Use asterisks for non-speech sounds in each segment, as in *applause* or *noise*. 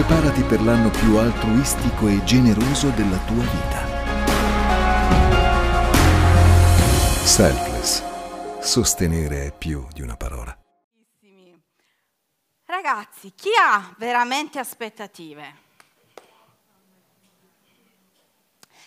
Preparati per l'anno più altruistico e generoso della tua vita. Selfless. Sostenere è più di una parola. Ragazzi, chi ha veramente aspettative?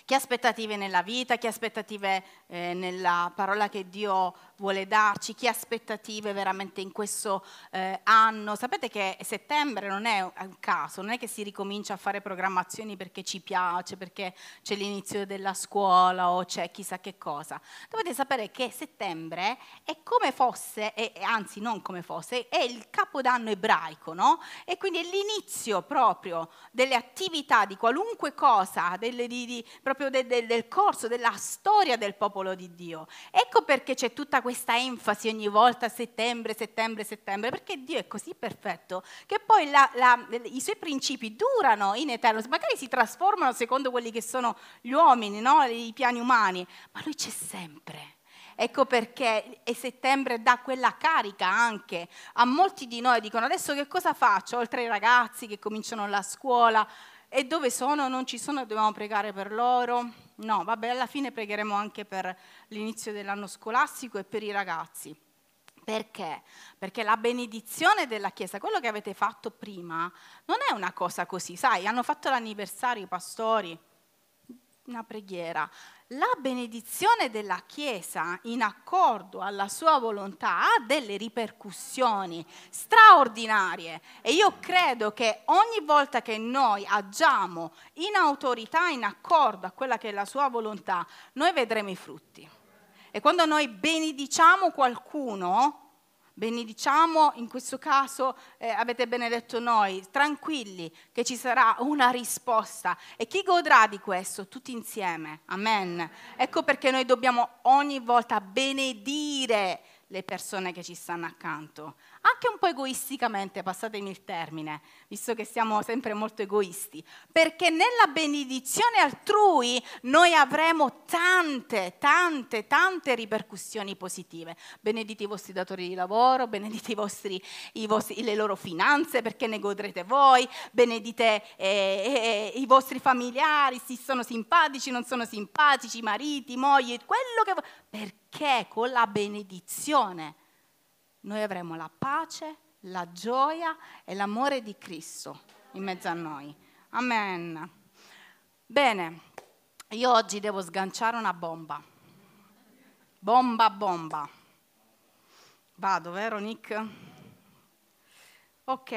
Chi ha aspettative nella vita, chi ha aspettative eh, nella parola che Dio vuole darci, ha aspettative veramente in questo eh, anno. Sapete che settembre non è un caso, non è che si ricomincia a fare programmazioni perché ci piace, perché c'è l'inizio della scuola o c'è chissà che cosa. Dovete sapere che settembre è come fosse, è, anzi non come fosse, è il capodanno ebraico, no? E quindi è l'inizio proprio delle attività di qualunque cosa, delle, di, di, proprio de, de, del corso, della storia del popolo di Dio. Ecco perché c'è tutta questa questa enfasi ogni volta settembre, settembre, settembre, perché Dio è così perfetto che poi la, la, i suoi principi durano in eterno, magari si trasformano secondo quelli che sono gli uomini, no? i piani umani, ma lui c'è sempre. Ecco perché e settembre dà quella carica anche a molti di noi. Dicono adesso che cosa faccio? Oltre ai ragazzi che cominciano la scuola, e dove sono? Non ci sono, dobbiamo pregare per loro? No, vabbè, alla fine pregheremo anche per l'inizio dell'anno scolastico e per i ragazzi. Perché? Perché la benedizione della Chiesa, quello che avete fatto prima, non è una cosa così, sai, hanno fatto l'anniversario i pastori, una preghiera la benedizione della Chiesa in accordo alla sua volontà ha delle ripercussioni straordinarie e io credo che ogni volta che noi agiamo in autorità, in accordo a quella che è la sua volontà, noi vedremo i frutti. E quando noi benediciamo qualcuno, benediciamo, in questo caso eh, avete benedetto noi, tranquilli che ci sarà una risposta. E chi godrà di questo? Tutti insieme. Amen. Ecco perché noi dobbiamo ogni volta benedire le persone che ci stanno accanto, anche un po' egoisticamente, passatemi il termine, visto che siamo sempre molto egoisti, perché nella benedizione altrui noi avremo tante, tante, tante ripercussioni positive. Benedite i vostri datori di lavoro, benedite i vostri, i vostri, le loro finanze perché ne godrete voi, benedite eh, eh, i vostri familiari, se sono simpatici, non sono simpatici, mariti, mogli, quello che... Perché con la benedizione noi avremo la pace, la gioia e l'amore di Cristo in mezzo a noi. Amen. Bene, io oggi devo sganciare una bomba. Bomba, bomba. Vado, vero Nick? Ok.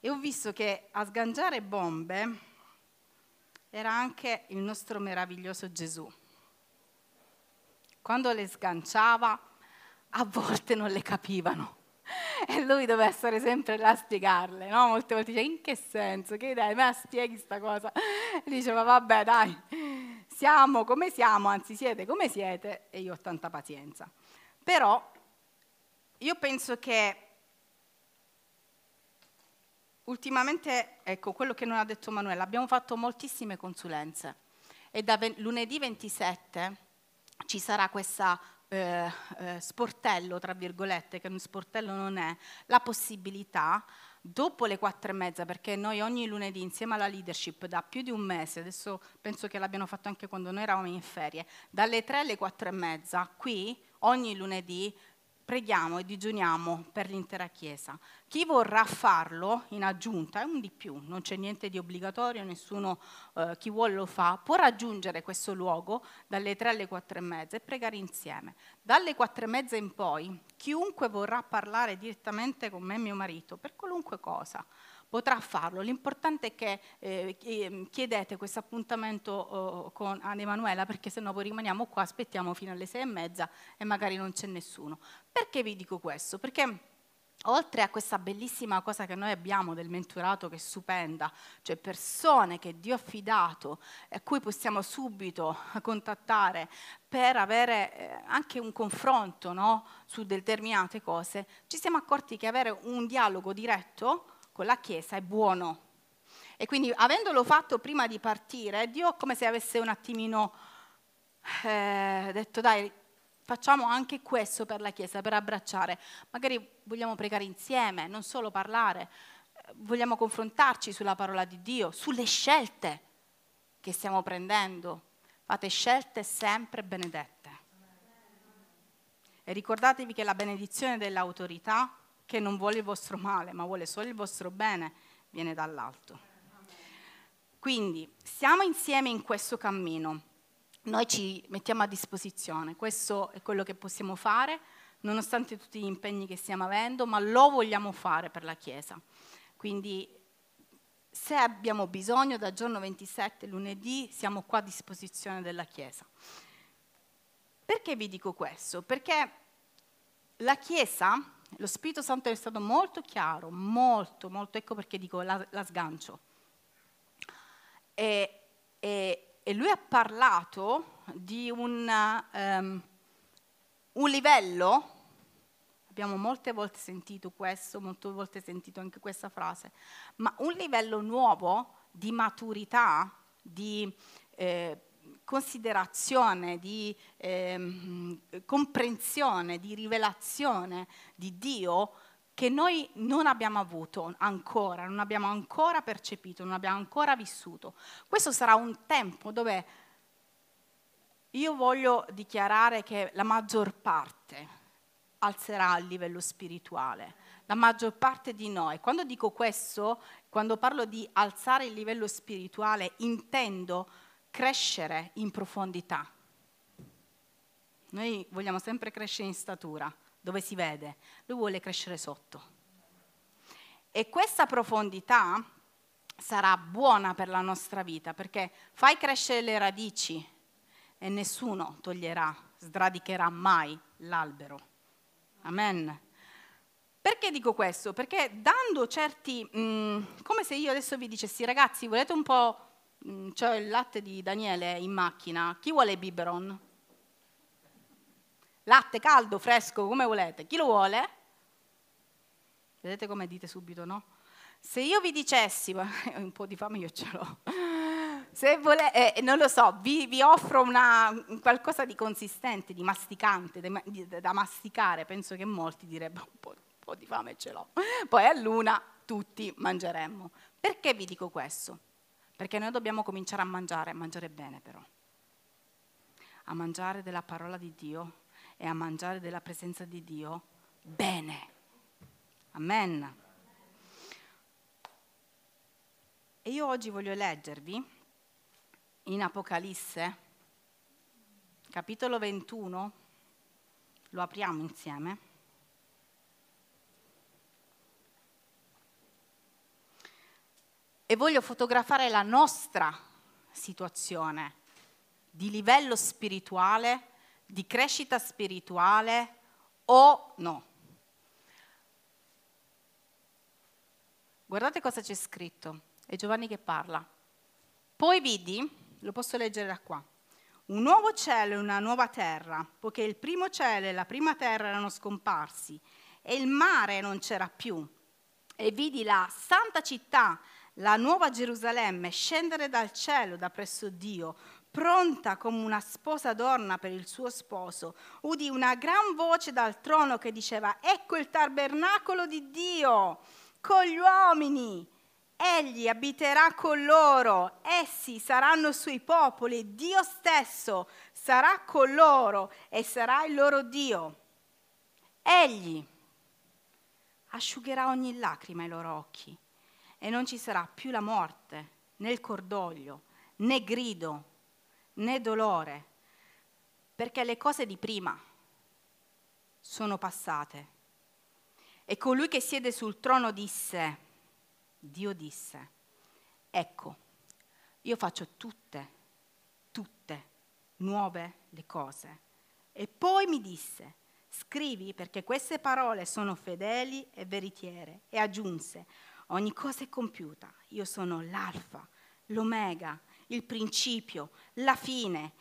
E ho visto che a sganciare bombe era anche il nostro meraviglioso Gesù quando le sganciava, a volte non le capivano. E lui doveva essere sempre là a spiegarle, no? Molte volte dice, in che senso? Che me la spieghi sta cosa? E diceva, vabbè, dai, siamo come siamo, anzi siete come siete, e io ho tanta pazienza. Però io penso che ultimamente, ecco, quello che non ha detto Manuela, abbiamo fatto moltissime consulenze e da lunedì 27 ci sarà questo eh, eh, sportello, tra virgolette, che un sportello non è, la possibilità dopo le quattro e mezza, perché noi ogni lunedì insieme alla leadership da più di un mese, adesso penso che l'abbiano fatto anche quando noi eravamo in ferie, dalle tre alle quattro e mezza, qui ogni lunedì preghiamo e digiuniamo per l'intera Chiesa. Chi vorrà farlo in aggiunta è un di più, non c'è niente di obbligatorio, nessuno, eh, chi vuole lo fa, può raggiungere questo luogo dalle 3 alle 4 e mezza e pregare insieme. Dalle 4 e mezza in poi, chiunque vorrà parlare direttamente con me e mio marito, per qualunque cosa, potrà farlo. L'importante è che eh, chiedete questo appuntamento oh, con Anna Emanuela perché se no poi rimaniamo qua, aspettiamo fino alle sei e mezza e magari non c'è nessuno. Perché vi dico questo? Perché oltre a questa bellissima cosa che noi abbiamo del mentorato che è stupenda, cioè persone che Dio ha affidato a cui possiamo subito contattare per avere eh, anche un confronto no, su determinate cose, ci siamo accorti che avere un dialogo diretto con la Chiesa è buono. E quindi avendolo fatto prima di partire, Dio come se avesse un attimino eh, detto dai, facciamo anche questo per la Chiesa, per abbracciare. Magari vogliamo pregare insieme, non solo parlare. vogliamo confrontarci sulla parola di Dio, sulle scelte che stiamo prendendo. Fate scelte sempre benedette. E ricordatevi che la benedizione dell'autorità, che non vuole il vostro male, ma vuole solo il vostro bene, viene dall'alto. Quindi siamo insieme in questo cammino. Noi ci mettiamo a disposizione, questo è quello che possiamo fare, nonostante tutti gli impegni che stiamo avendo, ma lo vogliamo fare per la Chiesa. Quindi se abbiamo bisogno, da giorno 27, lunedì, siamo qua a disposizione della Chiesa. Perché vi dico questo? Perché la Chiesa, lo Spirito Santo è stato molto chiaro, molto, molto, ecco perché dico la, la sgancio. E, e, e, lui ha parlato di un, um, un livello abbiamo molte volte sentito questo, molte volte sentito anche questa frase, ma un livello nuovo di maturità, di eh, considerazione, di eh, comprensione, di rivelazione di Dio che noi non abbiamo avuto ancora, non abbiamo ancora percepito, non abbiamo ancora vissuto. Questo sarà un tempo dove io voglio dichiarare che la maggior parte alzerà il livello spirituale. La maggior parte di noi, quando dico questo, quando parlo di alzare il livello spirituale, intendo crescere in profondità. Noi vogliamo sempre crescere in statura, dove si vede, lui vuole crescere sotto. E questa profondità sarà buona per la nostra vita, perché fai crescere le radici e nessuno toglierà, sradicherà mai l'albero. Amen. Perché dico questo? Perché dando certi, mh, mm, come se io adesso vi dicessi ragazzi, volete un po', c'è il latte di Daniele in macchina, chi vuole il biberon? Latte caldo, fresco, come volete, chi lo vuole? Vedete come dite subito, no? Se io vi dicessi, *laughs* un po' di fame io ce l'ho, se volete, eh, non lo so, vi, vi offro una, qualcosa di consistente, di masticante, di, di, da masticare, penso che molti direbbero un po', un po' di fame ce l'ho. Poi a luna tutti mangeremmo. Perché vi dico questo? Perché noi dobbiamo cominciare a mangiare, a mangiare bene però. A mangiare della parola di Dio e a mangiare della presenza di Dio bene. Amen. E io oggi voglio leggervi in Apocalisse, capitolo 21, lo apriamo insieme. E voglio fotografare la nostra situazione di livello spirituale, di crescita spirituale o no. Guardate cosa c'è scritto, è Giovanni che parla. Poi vidi lo posso leggere da qua. Un nuovo cielo e una nuova terra, poiché il primo cielo e la prima terra erano scomparsi e il mare non c'era più. E vidi la santa città, la nuova Gerusalemme, scendere dal cielo da presso Dio, pronta come una sposa d'orna per il suo sposo. Udì una gran voce dal trono che diceva, ecco il tabernacolo di Dio con gli uomini Egli abiterà con loro, essi saranno sui popoli, Dio stesso sarà con loro e sarà il loro Dio. Egli asciugherà ogni lacrima ai loro occhi e non ci sarà più la morte, né il cordoglio, né grido, né dolore, perché le cose di prima sono passate. E colui che siede sul trono disse, Dio disse, ecco, io faccio tutte, tutte nuove le cose. E poi mi disse, scrivi perché queste parole sono fedeli e veritiere. E aggiunse, ogni cosa è compiuta. Io sono l'alfa, l'omega, il principio, la fine.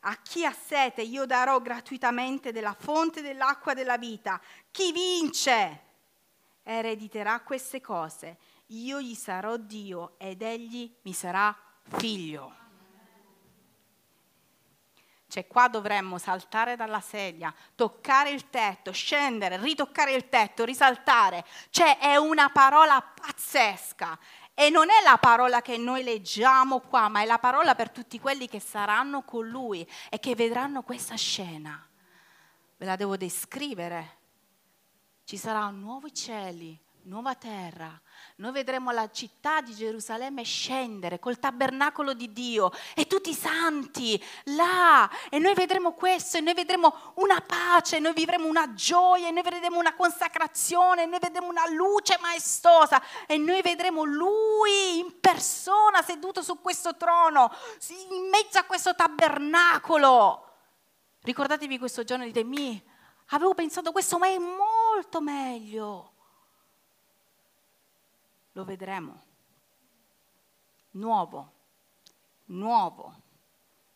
A chi ha sete io darò gratuitamente della fonte dell'acqua della vita. Chi vince erediterà queste cose io gli sarò Dio ed egli mi sarà figlio. Cioè qua dovremmo saltare dalla sedia, toccare il tetto, scendere, ritoccare il tetto, risaltare. Cioè è una parola pazzesca. E non è la parola che noi leggiamo qua, ma è la parola per tutti quelli che saranno con lui e che vedranno questa scena. Ve la devo descrivere. Ci saranno nuovi cieli, nuova terra. Noi vedremo la città di Gerusalemme scendere col tabernacolo di Dio e tutti i santi là. E noi vedremo questo, e noi vedremo una pace, noi vivremo una gioia, e noi vedremo una consacrazione, e noi vedremo una luce maestosa, e noi vedremo Lui in persona seduto su questo trono, in mezzo a questo tabernacolo. Ricordatevi questo giorno di Demi, avevo pensato questo, ma è molto meglio lo vedremo. Nuovo, nuovo,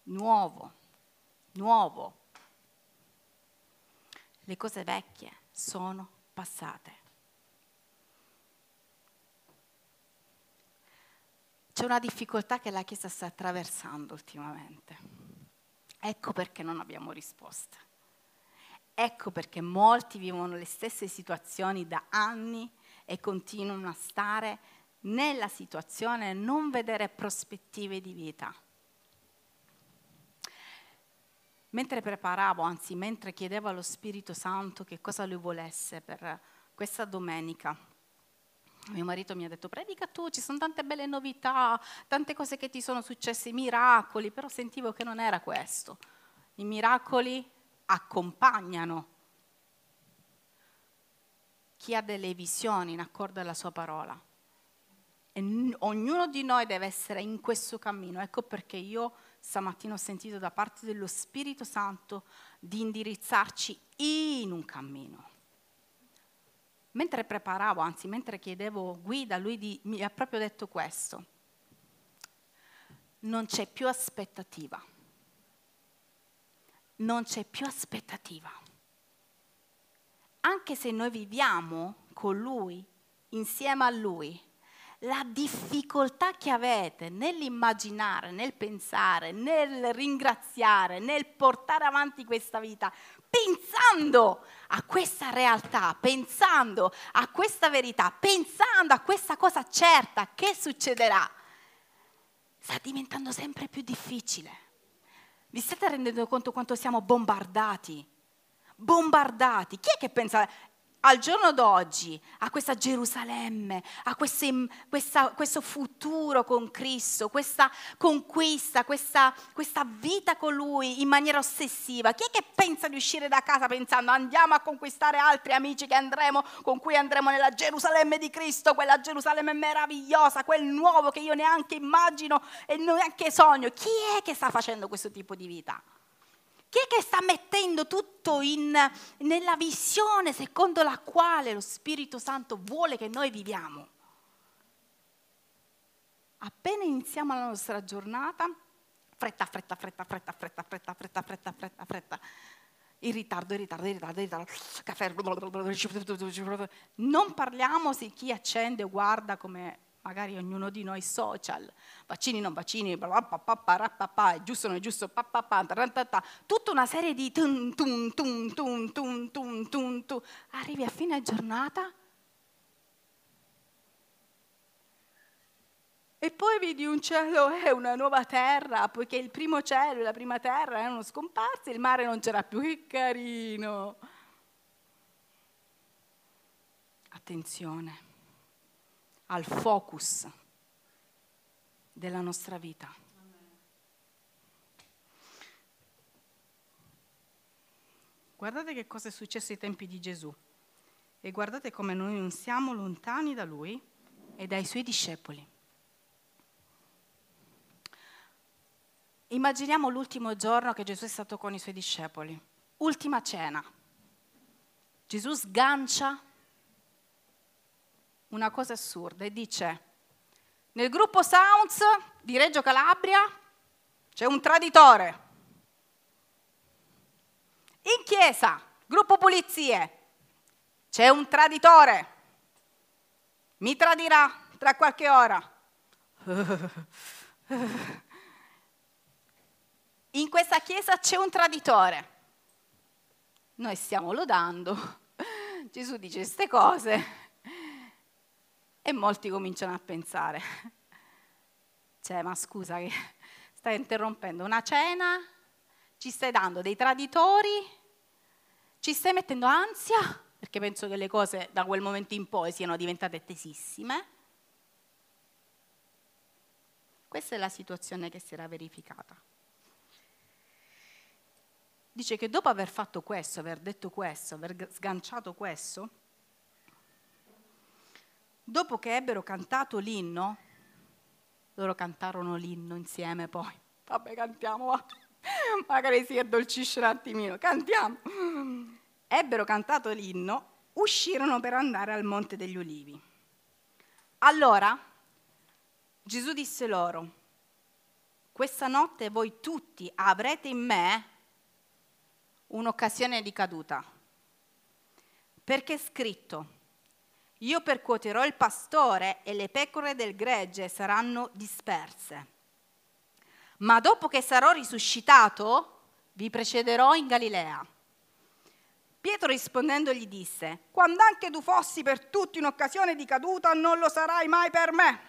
nuovo, nuovo. Le cose vecchie sono passate. C'è una difficoltà che la Chiesa sta attraversando ultimamente. Ecco perché non abbiamo risposte. Ecco perché molti vivono le stesse situazioni da anni e continuano a stare nella situazione e non vedere prospettive di vita. Mentre preparavo, anzi mentre chiedevo allo Spirito Santo che cosa lui volesse per questa domenica, mio marito mi ha detto predica tu, ci sono tante belle novità, tante cose che ti sono successe, miracoli, però sentivo che non era questo. I miracoli accompagnano chi ha delle visioni in accordo alla sua parola. E ognuno di noi deve essere in questo cammino. Ecco perché io stamattina ho sentito da parte dello Spirito Santo di indirizzarci in un cammino. Mentre preparavo, anzi mentre chiedevo guida, lui di, mi ha proprio detto questo. Non c'è più aspettativa. Non c'è più aspettativa anche se noi viviamo con Lui, insieme a Lui, la difficoltà che avete nell'immaginare, nel pensare, nel ringraziare, nel portare avanti questa vita, pensando a questa realtà, pensando a questa verità, pensando a questa cosa certa che succederà, sta diventando sempre più difficile. Vi state rendendo conto quanto siamo bombardati? Bombardati. Chi è che pensa al giorno d'oggi a questa Gerusalemme, a queste, questa, questo futuro con Cristo, questa conquista, questa, questa, vita con Lui in maniera ossessiva? Chi è che pensa di uscire da casa pensando andiamo a conquistare altri amici che andremo, con cui andremo nella Gerusalemme di Cristo, quella Gerusalemme meravigliosa, quel nuovo che io neanche immagino e neanche sogno? Chi è che sta facendo questo tipo di vita? Chi è che sta mettendo tutto in, nella visione secondo la quale lo Spirito Santo vuole che noi viviamo? Appena iniziamo la nostra giornata, fretta, fretta, fretta, fretta, fretta, fretta, fretta, fretta, fretta, fretta, in ritardo, in ritardo, in ritardo, in ritardo, caffè, non parliamo di chi accende e guarda come magari ognuno di noi social, vaccini, non vaccini, è giusto, non è giusto, tutta una serie di tum, tum, tum, tum, tum, tum, tum, tum. Arrivi a fine giornata e poi vedi un cielo *laughs* e una nuova terra, poiché il primo cielo e la prima terra erano scomparsi, il mare non c'era più, che carino. Attenzione al focus della nostra vita. Guardate che cosa è successo ai tempi di Gesù e guardate come noi non siamo lontani da Lui e dai Suoi discepoli. Immaginiamo l'ultimo giorno che Gesù è stato con i Suoi discepoli, ultima cena. Gesù sgancia una cosa assurda e dice, nel gruppo Sounds di Reggio Calabria c'è un traditore. In chiesa, gruppo pulizie, c'è un traditore. Mi tradirà tra qualche ora. in questa chiesa c'è un traditore. Noi stiamo lodando, Gesù dice queste cose e molti cominciano a pensare, *laughs* cioè ma scusa che *laughs* stai interrompendo una cena, ci stai dando dei traditori, ci stai mettendo ansia, perché penso che le cose da quel momento in poi siano diventate tesissime. Questa è la situazione che si era verificata. Dice che dopo aver fatto questo, aver detto questo, aver sganciato questo, dopo che ebbero cantato l'inno, loro cantarono l'inno insieme poi, vabbè cantiamo, va. magari si addolcisce un attimino, cantiamo. Ebbero cantato l'inno, uscirono per andare al Monte degli Ulivi. Allora Gesù disse loro, questa notte voi tutti avrete in me un'occasione di caduta. Perché è scritto, io percuoterò il pastore e le pecore del gregge saranno disperse. Ma dopo che sarò risuscitato, vi precederò in Galilea. Pietro rispondendo gli disse, quando anche tu fossi per tutti un'occasione di caduta, non lo sarai mai per me.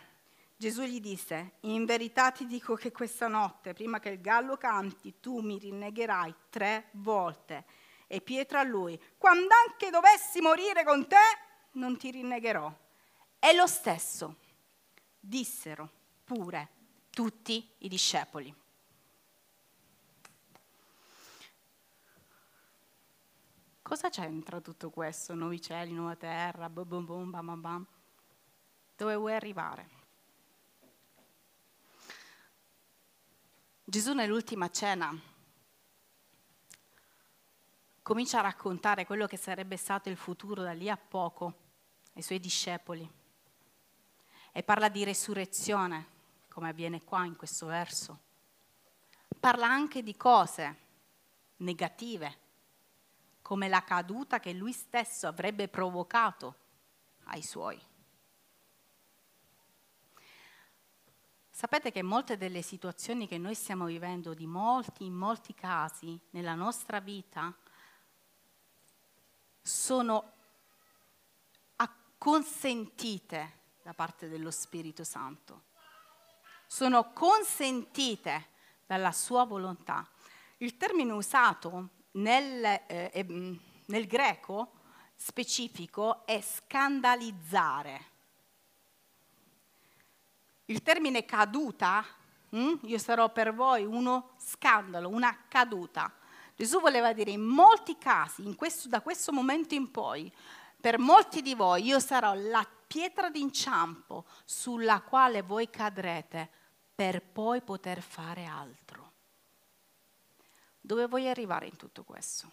Gesù gli disse, in verità ti dico che questa notte, prima che il gallo canti, tu mi rinnegherai tre volte. E Pietro a lui, quando anche dovessi morire con te, non ti rinnegherò. E lo stesso dissero pure tutti i discepoli. Cosa c'entra tutto questo? Nuovi cieli, nuova terra, bum bum, bam bam bam. Dove vuoi arrivare? Gesù nell'ultima cena comincia a raccontare quello che sarebbe stato il futuro da lì a poco ai suoi discepoli e parla di resurrezione, come avviene qua in questo verso. Parla anche di cose negative, come la caduta che lui stesso avrebbe provocato ai suoi. Sapete che molte delle situazioni che noi stiamo vivendo, di molti, in molti casi, nella nostra vita, sono consentite da parte dello Spirito Santo. Sono consentite dalla sua volontà. Il termine usato nel, eh, nel greco specifico è scandalizzare il termine caduta, hm? io sarò per voi uno scandalo, una caduta. Gesù voleva dire in molti casi, in questo, da questo momento in poi, per molti di voi io sarò la pietra d'inciampo sulla quale voi cadrete per poi poter fare altro. Dove vuoi arrivare in tutto questo?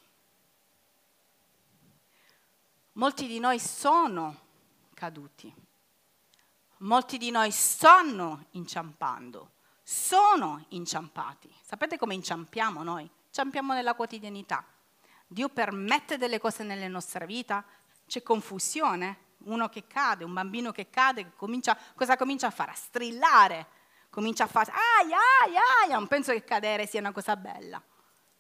Molti di noi sono caduti Molti di noi stanno inciampando, sono inciampati. Sapete come inciampiamo noi? Inciampiamo nella quotidianità. Dio permette delle cose nella nostra vita, c'è confusione, uno che cade, un bambino che cade, comincia, cosa comincia a fare? A strillare, comincia a fare, aia, aia, aia, non penso che cadere sia una cosa bella.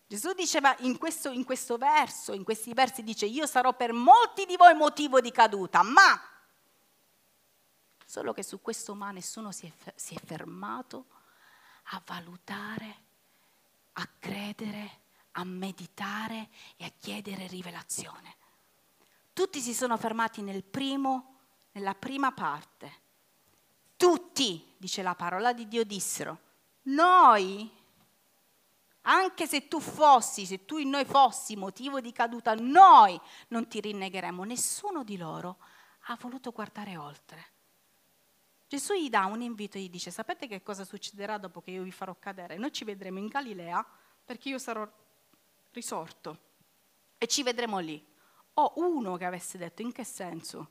Gesù diceva in questo, in questo verso, in questi versi, dice, io sarò per molti di voi motivo di caduta, ma Solo che su questo ma nessuno si è, si è fermato a valutare, a credere, a meditare e a chiedere rivelazione. Tutti si sono fermati nel primo, nella prima parte. Tutti, dice la parola di Dio, dissero, noi, anche se tu fossi, se tu in noi fossi motivo di caduta, noi non ti rinnegheremo. Nessuno di loro ha voluto guardare oltre. Gesù gli dà un invito e gli dice, sapete che cosa succederà dopo che io vi farò cadere? Noi ci vedremo in Galilea perché io sarò risorto e ci vedremo lì. O uno che avesse detto, in che senso?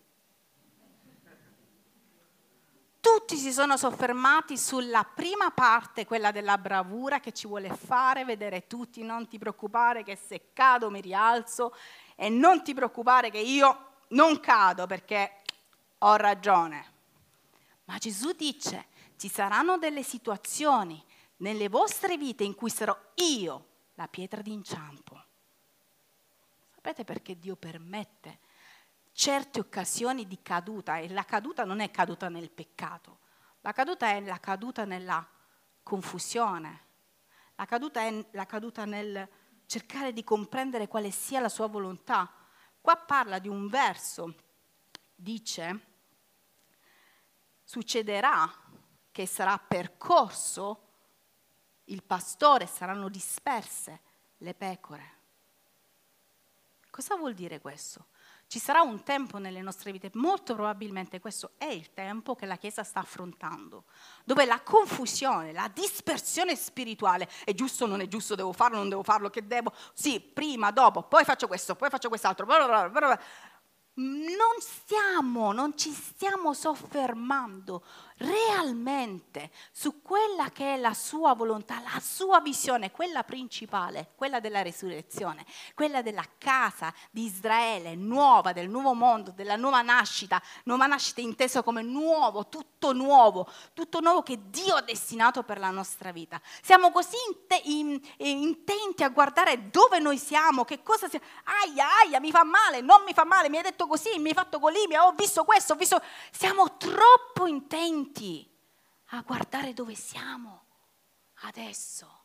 Tutti si sono soffermati sulla prima parte, quella della bravura che ci vuole fare vedere tutti, non ti preoccupare che se cado mi rialzo e non ti preoccupare che io non cado perché ho ragione. Ma Gesù dice, ci saranno delle situazioni, nelle vostre vite in cui sarò io la pietra d'inciampo. Sapete perché Dio permette certe occasioni di caduta? E la caduta non è caduta nel peccato, la caduta è la caduta nella confusione, la caduta è la caduta nel cercare di comprendere quale sia la sua volontà. Qua parla di un verso, dice, succederà che sarà percorso il pastore, saranno disperse le pecore. Cosa vuol dire questo? Ci sarà un tempo nelle nostre vite, molto probabilmente questo è il tempo che la Chiesa sta affrontando, dove la confusione, la dispersione spirituale, è giusto, non è giusto, devo farlo, non devo farlo, che devo, sì, prima, dopo, poi faccio questo, poi faccio quest'altro, bla bla bla non stiamo, non ci stiamo soffermando realmente su quella che è la sua volontà, la sua visione, quella principale, quella della risurrezione, quella della casa di Israele, nuova, del nuovo mondo, della nuova nascita, nuova nascita inteso come nuovo, tutto nuovo, tutto nuovo che Dio ha destinato per la nostra vita. Siamo così intenti a guardare dove noi siamo, che cosa siamo, aia, aia, mi fa male, non mi fa male, mi hai detto così, mi hai fatto così, ho visto questo, ho visto... Siamo troppo intenti attenti a guardare dove siamo adesso,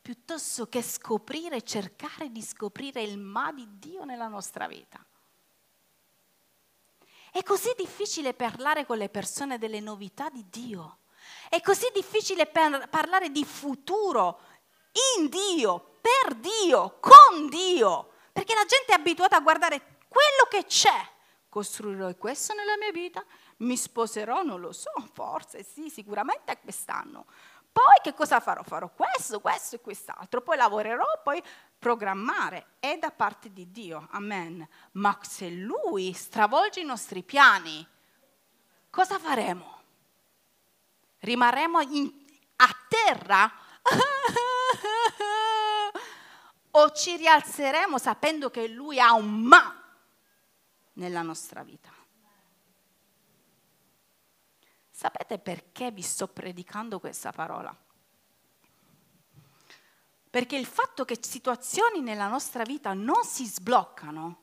piuttosto che scoprire, cercare di scoprire il ma di Dio nella nostra vita. È così difficile parlare con le persone delle novità di Dio. È così difficile parlare di futuro in Dio, per Dio, con Dio, perché la gente è abituata a guardare quello che c'è. Costruirò questo nella mia vita, mi sposerò, non lo so, forse sì, sicuramente quest'anno. Poi che cosa farò? Farò questo, questo e quest'altro, poi lavorerò, poi programmare. È da parte di Dio, amen. Ma se Lui stravolge i nostri piani, cosa faremo? Rimarremo in, a terra? *laughs* o ci rialzeremo sapendo che Lui ha un ma nella nostra vita? Sapete perché vi sto predicando questa parola? Perché il fatto che situazioni nella nostra vita non si sbloccano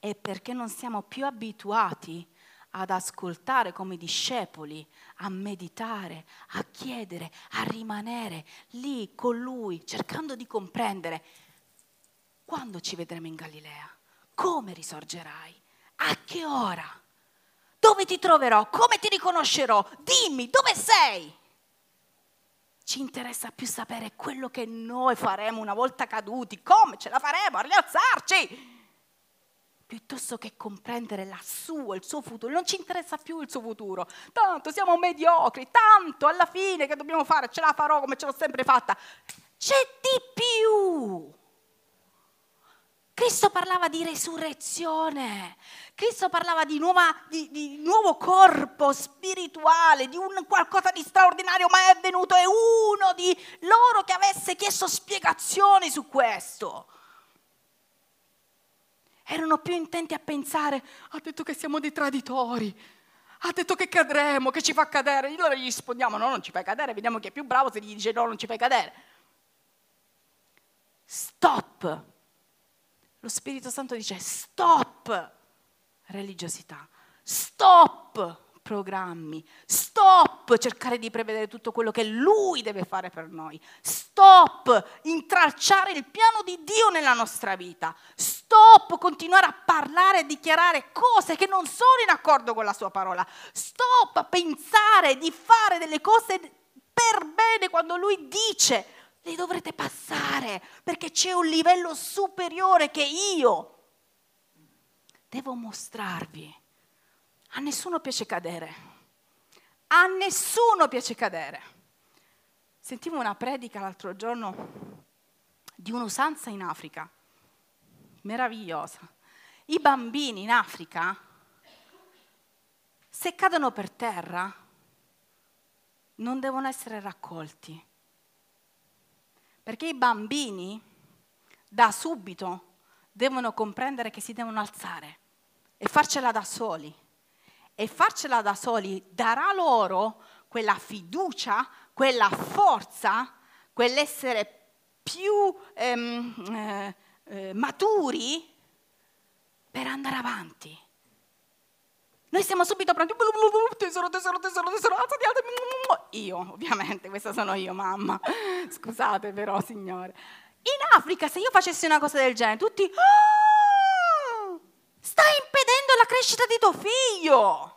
è perché non siamo più abituati ad ascoltare come discepoli, a meditare, a chiedere, a rimanere lì con lui, cercando di comprendere quando ci vedremo in Galilea, come risorgerai, a che ora. Dove ti troverò? Come ti riconoscerò? Dimmi, dove sei? Ci interessa più sapere quello che noi faremo una volta caduti, come ce la faremo a rialzarci, piuttosto che comprendere la sua, il suo futuro. Non ci interessa più il suo futuro. Tanto siamo mediocri, tanto alla fine che dobbiamo fare, ce la farò come ce l'ho sempre fatta. C'è di più. Cristo parlava di resurrezione, Cristo parlava di, nuova, di, di, nuovo corpo spirituale, di qualcosa di straordinario, ma è venuto è uno di loro che avesse chiesto spiegazioni su questo. Erano più intenti a pensare, ha detto che siamo dei traditori, ha detto che cadremo, che ci fa cadere. Allora gli rispondiamo, no, non ci fai cadere, vediamo chi è più bravo se gli dice no, non ci fai cadere. Stop lo Spirito Santo dice stop religiosità, stop programmi, stop cercare di prevedere tutto quello che Lui deve fare per noi, stop intralciare il piano di Dio nella nostra vita, stop continuare a parlare e dichiarare cose che non sono in accordo con la Sua parola, stop pensare di fare delle cose per bene quando Lui dice li dovrete passare perché c'è un livello superiore che io devo mostrarvi. A nessuno piace cadere. A nessuno piace cadere. Sentivo una predica l'altro giorno di un'usanza in Africa, meravigliosa. I bambini in Africa, se cadono per terra, non devono essere raccolti perché i bambini da subito devono comprendere che si devono alzare e farcela da soli. e farcela da soli darà loro quella fiducia, quella forza, quell'essere più ehm, eh, eh, maturi per andare avanti. Noi siamo subito pronti, tesoro, tesoro, tesoro, tesoro, alzati, alzati. Io, ovviamente, questa sono io, mamma. Scusate però, signore. In Africa, se io facessi una cosa del genere, tutti... Ah, stai impedendo la crescita di tuo figlio.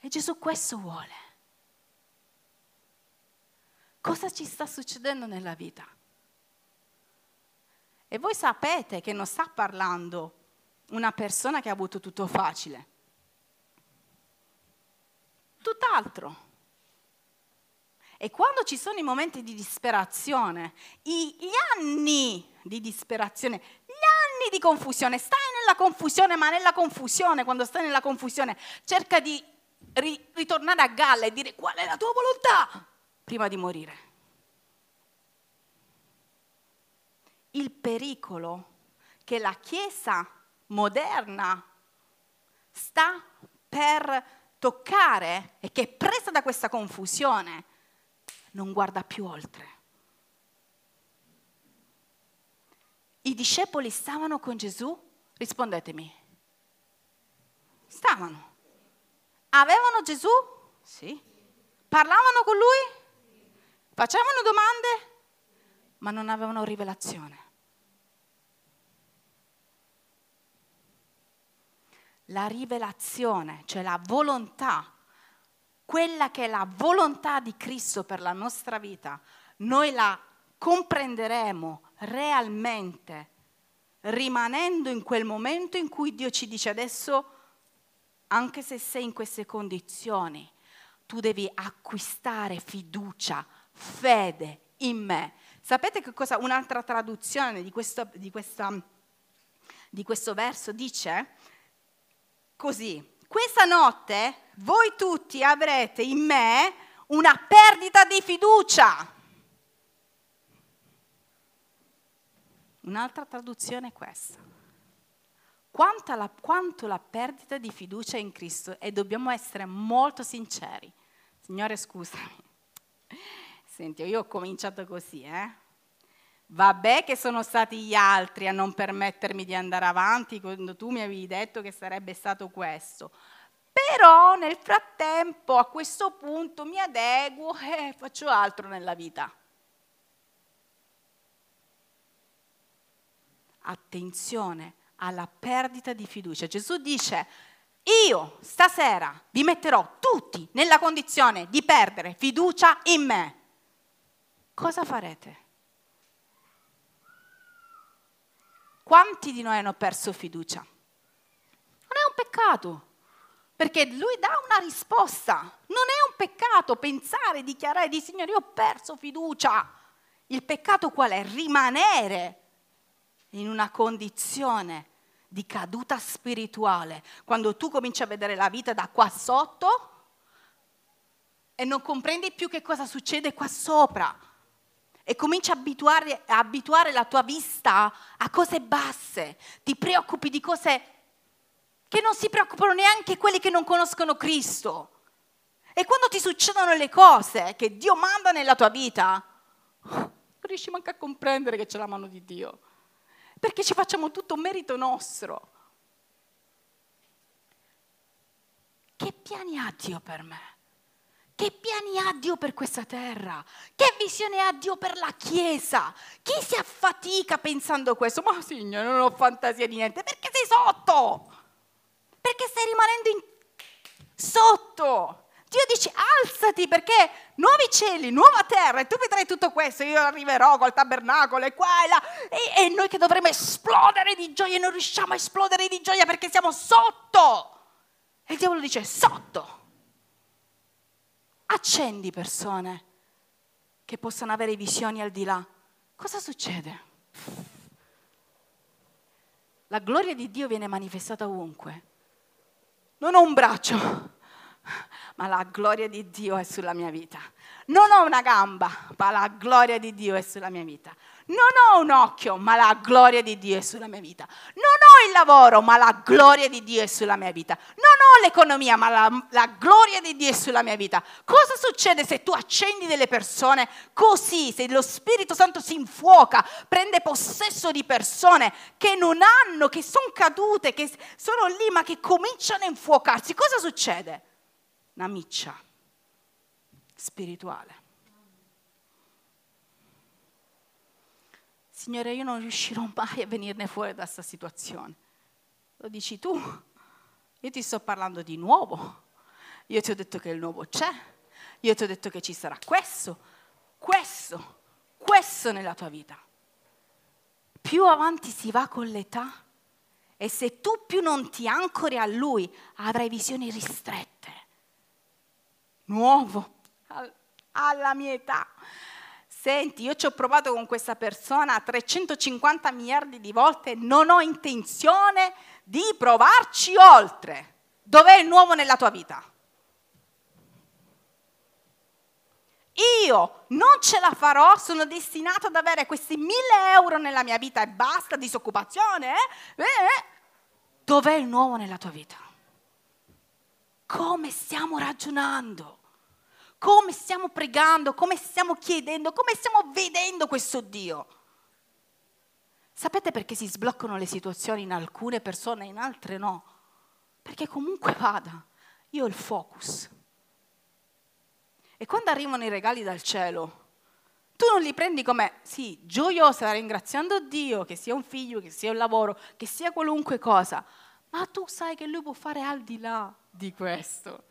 E Gesù questo vuole. Cosa ci sta succedendo nella vita? E voi sapete che non sta parlando una persona che ha avuto tutto facile. Tutt'altro. E quando ci sono i momenti di disperazione, gli anni di disperazione, gli anni di confusione, stai nella confusione, ma nella confusione, quando stai nella confusione, cerca di ri- ritornare a galla e dire qual è la tua volontà prima di morire. Il pericolo che la Chiesa moderna sta per toccare e che presa da questa confusione non guarda più oltre. I discepoli stavano con Gesù? Rispondetemi. Stavano. Avevano Gesù? Sì. Parlavano con lui? Facevano domande? Ma non avevano rivelazione. La rivelazione, cioè la volontà quella che è la volontà di Cristo per la nostra vita, noi la comprenderemo realmente rimanendo in quel momento in cui Dio ci dice adesso, anche se sei in queste condizioni, tu devi acquistare fiducia, fede in me. Sapete che cosa? Un'altra traduzione di questo, di questa, di questo verso dice così, questa notte voi tutti avrete in me una perdita di fiducia. Un'altra traduzione è questa. Quanto la, quanto la perdita di fiducia in Cristo, e dobbiamo essere molto sinceri. Signore, scusami. Senti, io ho cominciato così, eh? Vabbè che sono stati gli altri a non permettermi di andare avanti quando tu mi avevi detto che sarebbe stato questo. Però nel frattempo, a questo punto, mi adeguo *laughs* e faccio altro nella vita. Attenzione alla perdita di fiducia. Gesù dice, io stasera vi metterò tutti nella condizione di perdere fiducia in me. Cosa farete? Quanti di noi hanno perso fiducia? Non è un peccato, perché lui dà una risposta. Non è un peccato pensare, dichiarare di Signore, io ho perso fiducia. Il peccato qual è? Rimanere in una condizione di caduta spirituale. Quando tu cominci a vedere la vita da qua sotto e non comprendi più che cosa succede qua sopra e cominci a abituare, a abituare la tua vista a cose basse, ti preoccupi di cose che non si preoccupano neanche quelli che non conoscono Cristo. E quando ti succedono le cose che Dio manda nella tua vita, non *sighs* riesci manco a comprendere che c'è la mano di Dio, perché ci facciamo tutto merito nostro. Che piani ha Dio per me? Che piani ha Dio per questa terra? Che visione ha Dio per la Chiesa? Chi si affatica pensando questo? Ma signore, non ho fantasia di niente, perché sei sotto? Perché stai rimanendo in... sotto? Dio dice alzati perché nuovi cieli, nuova terra e tu vedrai tutto questo. Io arriverò col tabernacolo e qua e là. E, e noi che dovremmo esplodere di gioia non riusciamo a esplodere di gioia perché siamo sotto. E il diavolo dice sotto. Accendi persone che possano avere visioni al di là. Cosa succede? La gloria di Dio viene manifestata ovunque. Non ho un braccio, ma la gloria di Dio è sulla mia vita. Non ho una gamba, ma la gloria di Dio è sulla mia vita. Non ho un occhio, ma la gloria di Dio è sulla mia vita. Non ho il lavoro, ma la gloria di Dio è sulla mia vita. Non ho l'economia, ma la, la gloria di Dio è sulla mia vita. Cosa succede se tu accendi delle persone così, se lo Spirito Santo si infuoca, prende possesso di persone che non hanno, che sono cadute, che sono lì, ma che cominciano a infuocarsi? Cosa succede? Una miccia spirituale. Signore, io non riuscirò mai a venirne fuori da questa situazione. Lo dici tu. Io ti sto parlando di nuovo. Io ti ho detto che il nuovo c'è. Io ti ho detto che ci sarà questo, questo, questo nella tua vita. Più avanti si va con l'età e se tu più non ti ancori a lui, avrai visioni ristrette. Nuovo, alla mia età. Senti, io ci ho provato con questa persona 350 miliardi di volte, non ho intenzione di provarci oltre. Dov'è il nuovo nella tua vita? Io non ce la farò, sono destinato ad avere questi mille euro nella mia vita e basta, disoccupazione. Eh? Eh? Dov'è il nuovo nella tua vita? Come stiamo ragionando? Come stiamo pregando, come stiamo chiedendo, come stiamo vedendo questo Dio. Sapete perché si sbloccano le situazioni in alcune persone e in altre no? Perché comunque vada, io ho il focus. E quando arrivano i regali dal cielo, tu non li prendi come, sì, gioiosa, ringraziando Dio, che sia un figlio, che sia un lavoro, che sia qualunque cosa, ma tu sai che Lui può fare al di là di questo.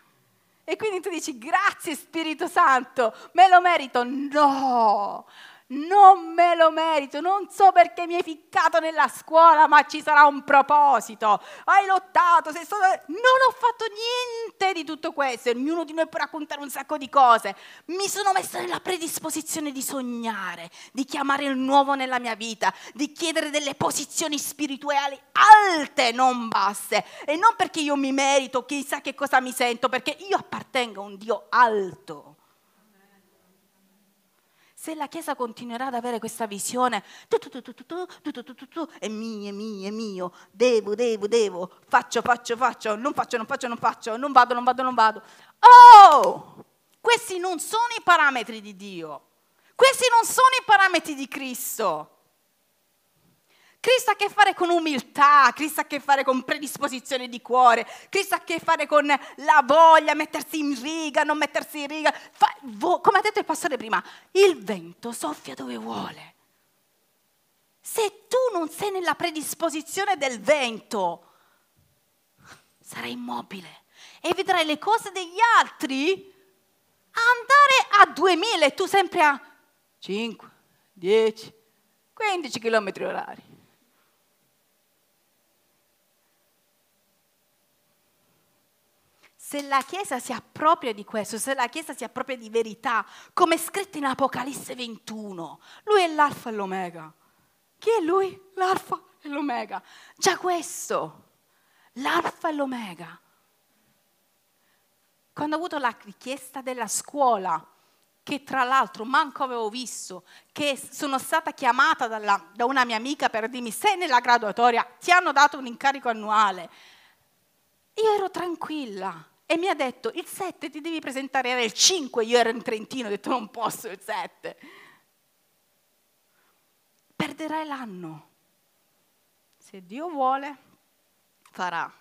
E quindi tu dici grazie Spirito Santo, me lo merito? No, non me lo merito, non so perché mi hai ficcato nella scuola, ma ci sarà un proposito. Hai lottato, sei stato... non ho fatto niente di tutto questo. Ognuno di noi può raccontare un sacco di cose. Mi sono messa nella predisposizione di sognare, di chiamare il nuovo nella mia vita, di chiedere delle posizioni spirituali alte, non basse. E non perché io mi merito, chissà che cosa mi sento, perché io appartengo a un Dio alto se la Chiesa continuerà ad avere questa visione, è mio, è mio, è mio, devo, devo, devo, faccio, faccio, faccio, non faccio, non faccio, non faccio, non vado, non vado, non vado. Oh! Questi non sono i parametri di Dio. Questi non sono i parametri di Cristo. Cristo ha a che fare con umiltà, Cristo ha a che fare con predisposizione di cuore, Cristo ha a che fare con la voglia, mettersi in riga, non mettersi in riga. Fa, vo, come ha detto il pastore prima, il vento soffia dove vuole. Se tu non sei nella predisposizione del vento, sarai immobile e vedrai le cose degli altri andare a 2000 e tu sempre a 5, 10, 15 km orari. Se la Chiesa si appropria di questo, se la Chiesa si appropria di verità, come è scritto in Apocalisse 21, lui è l'alfa e l'omega. Chi è lui? L'alfa e l'omega. Già questo, l'alfa e l'omega. Quando ho avuto la richiesta della scuola, che tra l'altro manco avevo visto, che sono stata chiamata dalla, da una mia amica per dirmi sei nella graduatoria, ti hanno dato un incarico annuale. Io ero tranquilla, e mi ha detto il 7 ti devi presentare, era il 5, io ero in Trentino, ho detto non posso il 7. Perderai l'anno. Se Dio vuole, farà.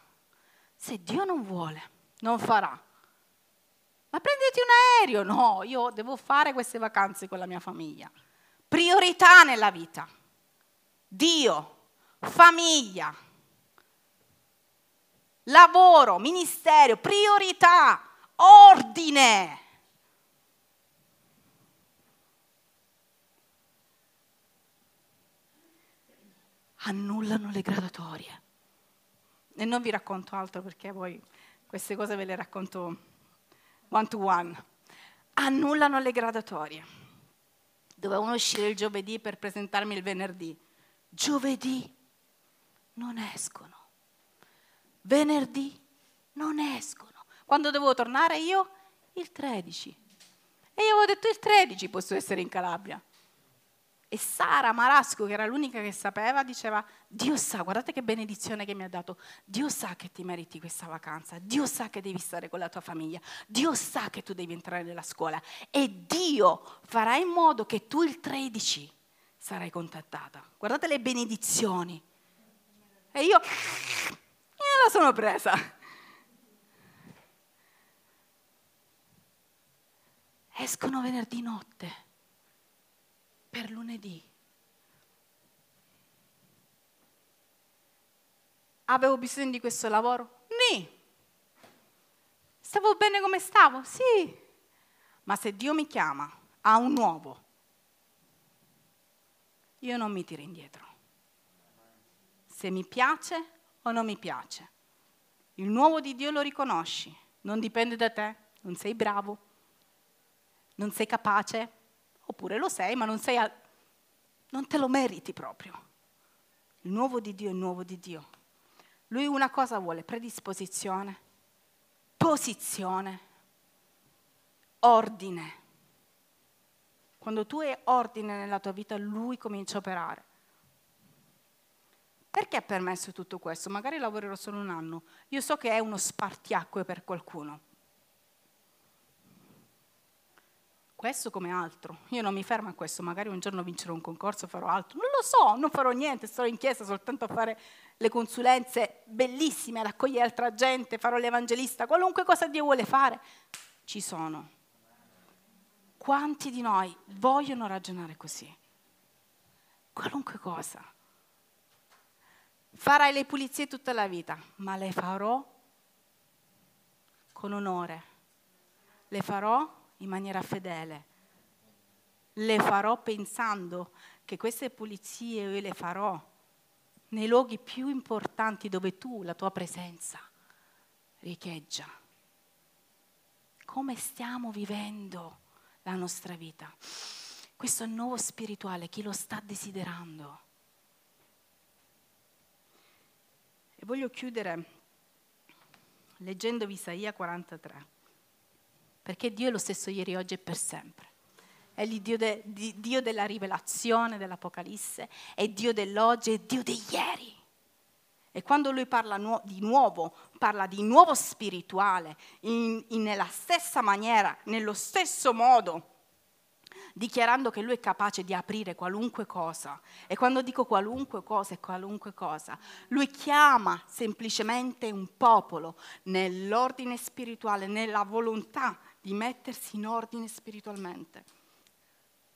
Se Dio non vuole, non farà. Ma prenditi un aereo. No, io devo fare queste vacanze con la mia famiglia. Priorità nella vita. Dio, famiglia lavoro, ministero, priorità, ordine. Annullano le gradatorie. E non vi racconto altro perché poi queste cose ve le racconto one to one. Annullano le gradatorie. Dovevano uscire il giovedì per presentarmi il venerdì. Giovedì non escono venerdì non escono. Quando dovevo tornare io? Il 13. E io avevo detto il 13 posso essere in Calabria. E Sara Marasco, che era l'unica che sapeva, diceva, Dio sa, guardate che benedizione che mi ha dato, Dio sa che ti meriti questa vacanza, Dio sa che devi stare con la tua famiglia, Dio sa che tu devi entrare nella scuola e Dio farà in modo che tu il 13 sarai contattata. Guardate le benedizioni. E io la sono presa. Escono venerdì notte per lunedì. Avevo bisogno di questo lavoro? Nì. Stavo bene come stavo? Sì. Ma se Dio mi chiama a un nuovo, io non mi tiro indietro. Se mi piace o non mi piace. Il nuovo di Dio lo riconosci, non dipende da te, non sei bravo, non sei capace, oppure lo sei, ma non, sei a... non te lo meriti proprio. Il nuovo di Dio è il nuovo di Dio. Lui una cosa vuole, predisposizione, posizione, ordine. Quando tu hai ordine nella tua vita, lui comincia a operare. Perché ha permesso tutto questo? Magari lavorerò solo un anno. Io so che è uno spartiacque per qualcuno. questo come altro. Io non mi fermo a questo, magari un giorno vincerò un concorso, farò altro. Non lo so, non farò niente, starò in chiesa soltanto a fare le consulenze bellissime, ad accogliere altra gente, farò l'evangelista, qualunque cosa Dio vuole fare. Ci sono. Quanti di noi vogliono ragionare così? Qualunque cosa. Farai le pulizie tutta la vita, ma le farò con onore. Le farò in maniera fedele. Le farò pensando che queste pulizie io le farò nei luoghi più importanti dove tu, la tua presenza, riecheggia. Come stiamo vivendo la nostra vita? Questo nuovo spirituale, chi lo sta desiderando? E voglio chiudere leggendovi Isaia 43 perché Dio è lo stesso ieri, oggi e per sempre. È il Dio, de, di, Dio della rivelazione, dell'Apocalisse, è Dio dell'oggi, è Dio di ieri. E quando lui parla nu- di nuovo, parla di nuovo spirituale, in, in, nella stessa maniera, nello stesso modo dichiarando che lui è capace di aprire qualunque cosa. E quando dico qualunque cosa è qualunque cosa, lui chiama semplicemente un popolo nell'ordine spirituale, nella volontà di mettersi in ordine spiritualmente.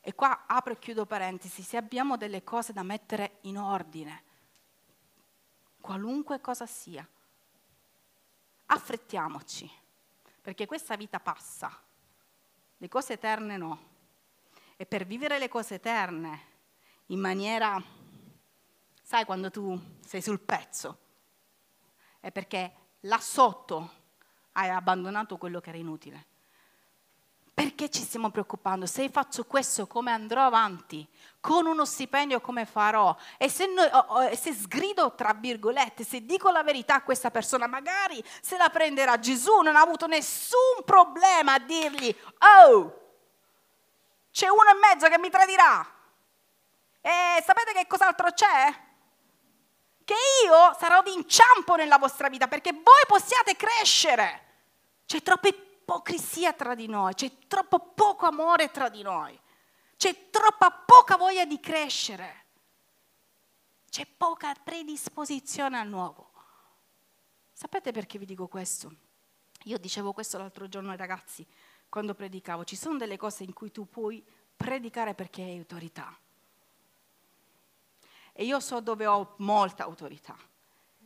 E qua apro e chiudo parentesi, se abbiamo delle cose da mettere in ordine, qualunque cosa sia, affrettiamoci, perché questa vita passa, le cose eterne no. E per vivere le cose eterne in maniera, sai quando tu sei sul pezzo, è perché là sotto hai abbandonato quello che era inutile. Perché ci stiamo preoccupando? Se faccio questo, come andrò avanti? Con uno stipendio, come farò? E se, noi, se, sgrido, tra virgolette, se dico la verità a questa persona, magari se la prenderà Gesù, non ha avuto nessun problema a dirgli, oh, c'è uno e mezzo che mi tradirà. E sapete che cos'altro c'è? Che io sarò d'inciampo nella vostra vita perché voi possiate crescere. C'è troppa ipocrisia tra di noi, c'è troppo poco amore tra di noi, c'è troppa poca voglia di crescere, c'è poca predisposizione al nuovo. Sapete perché vi dico questo? Io dicevo questo l'altro giorno ai ragazzi quando predicavo, ci sono delle cose in cui tu puoi predicare perché hai autorità. E io so dove ho molta autorità.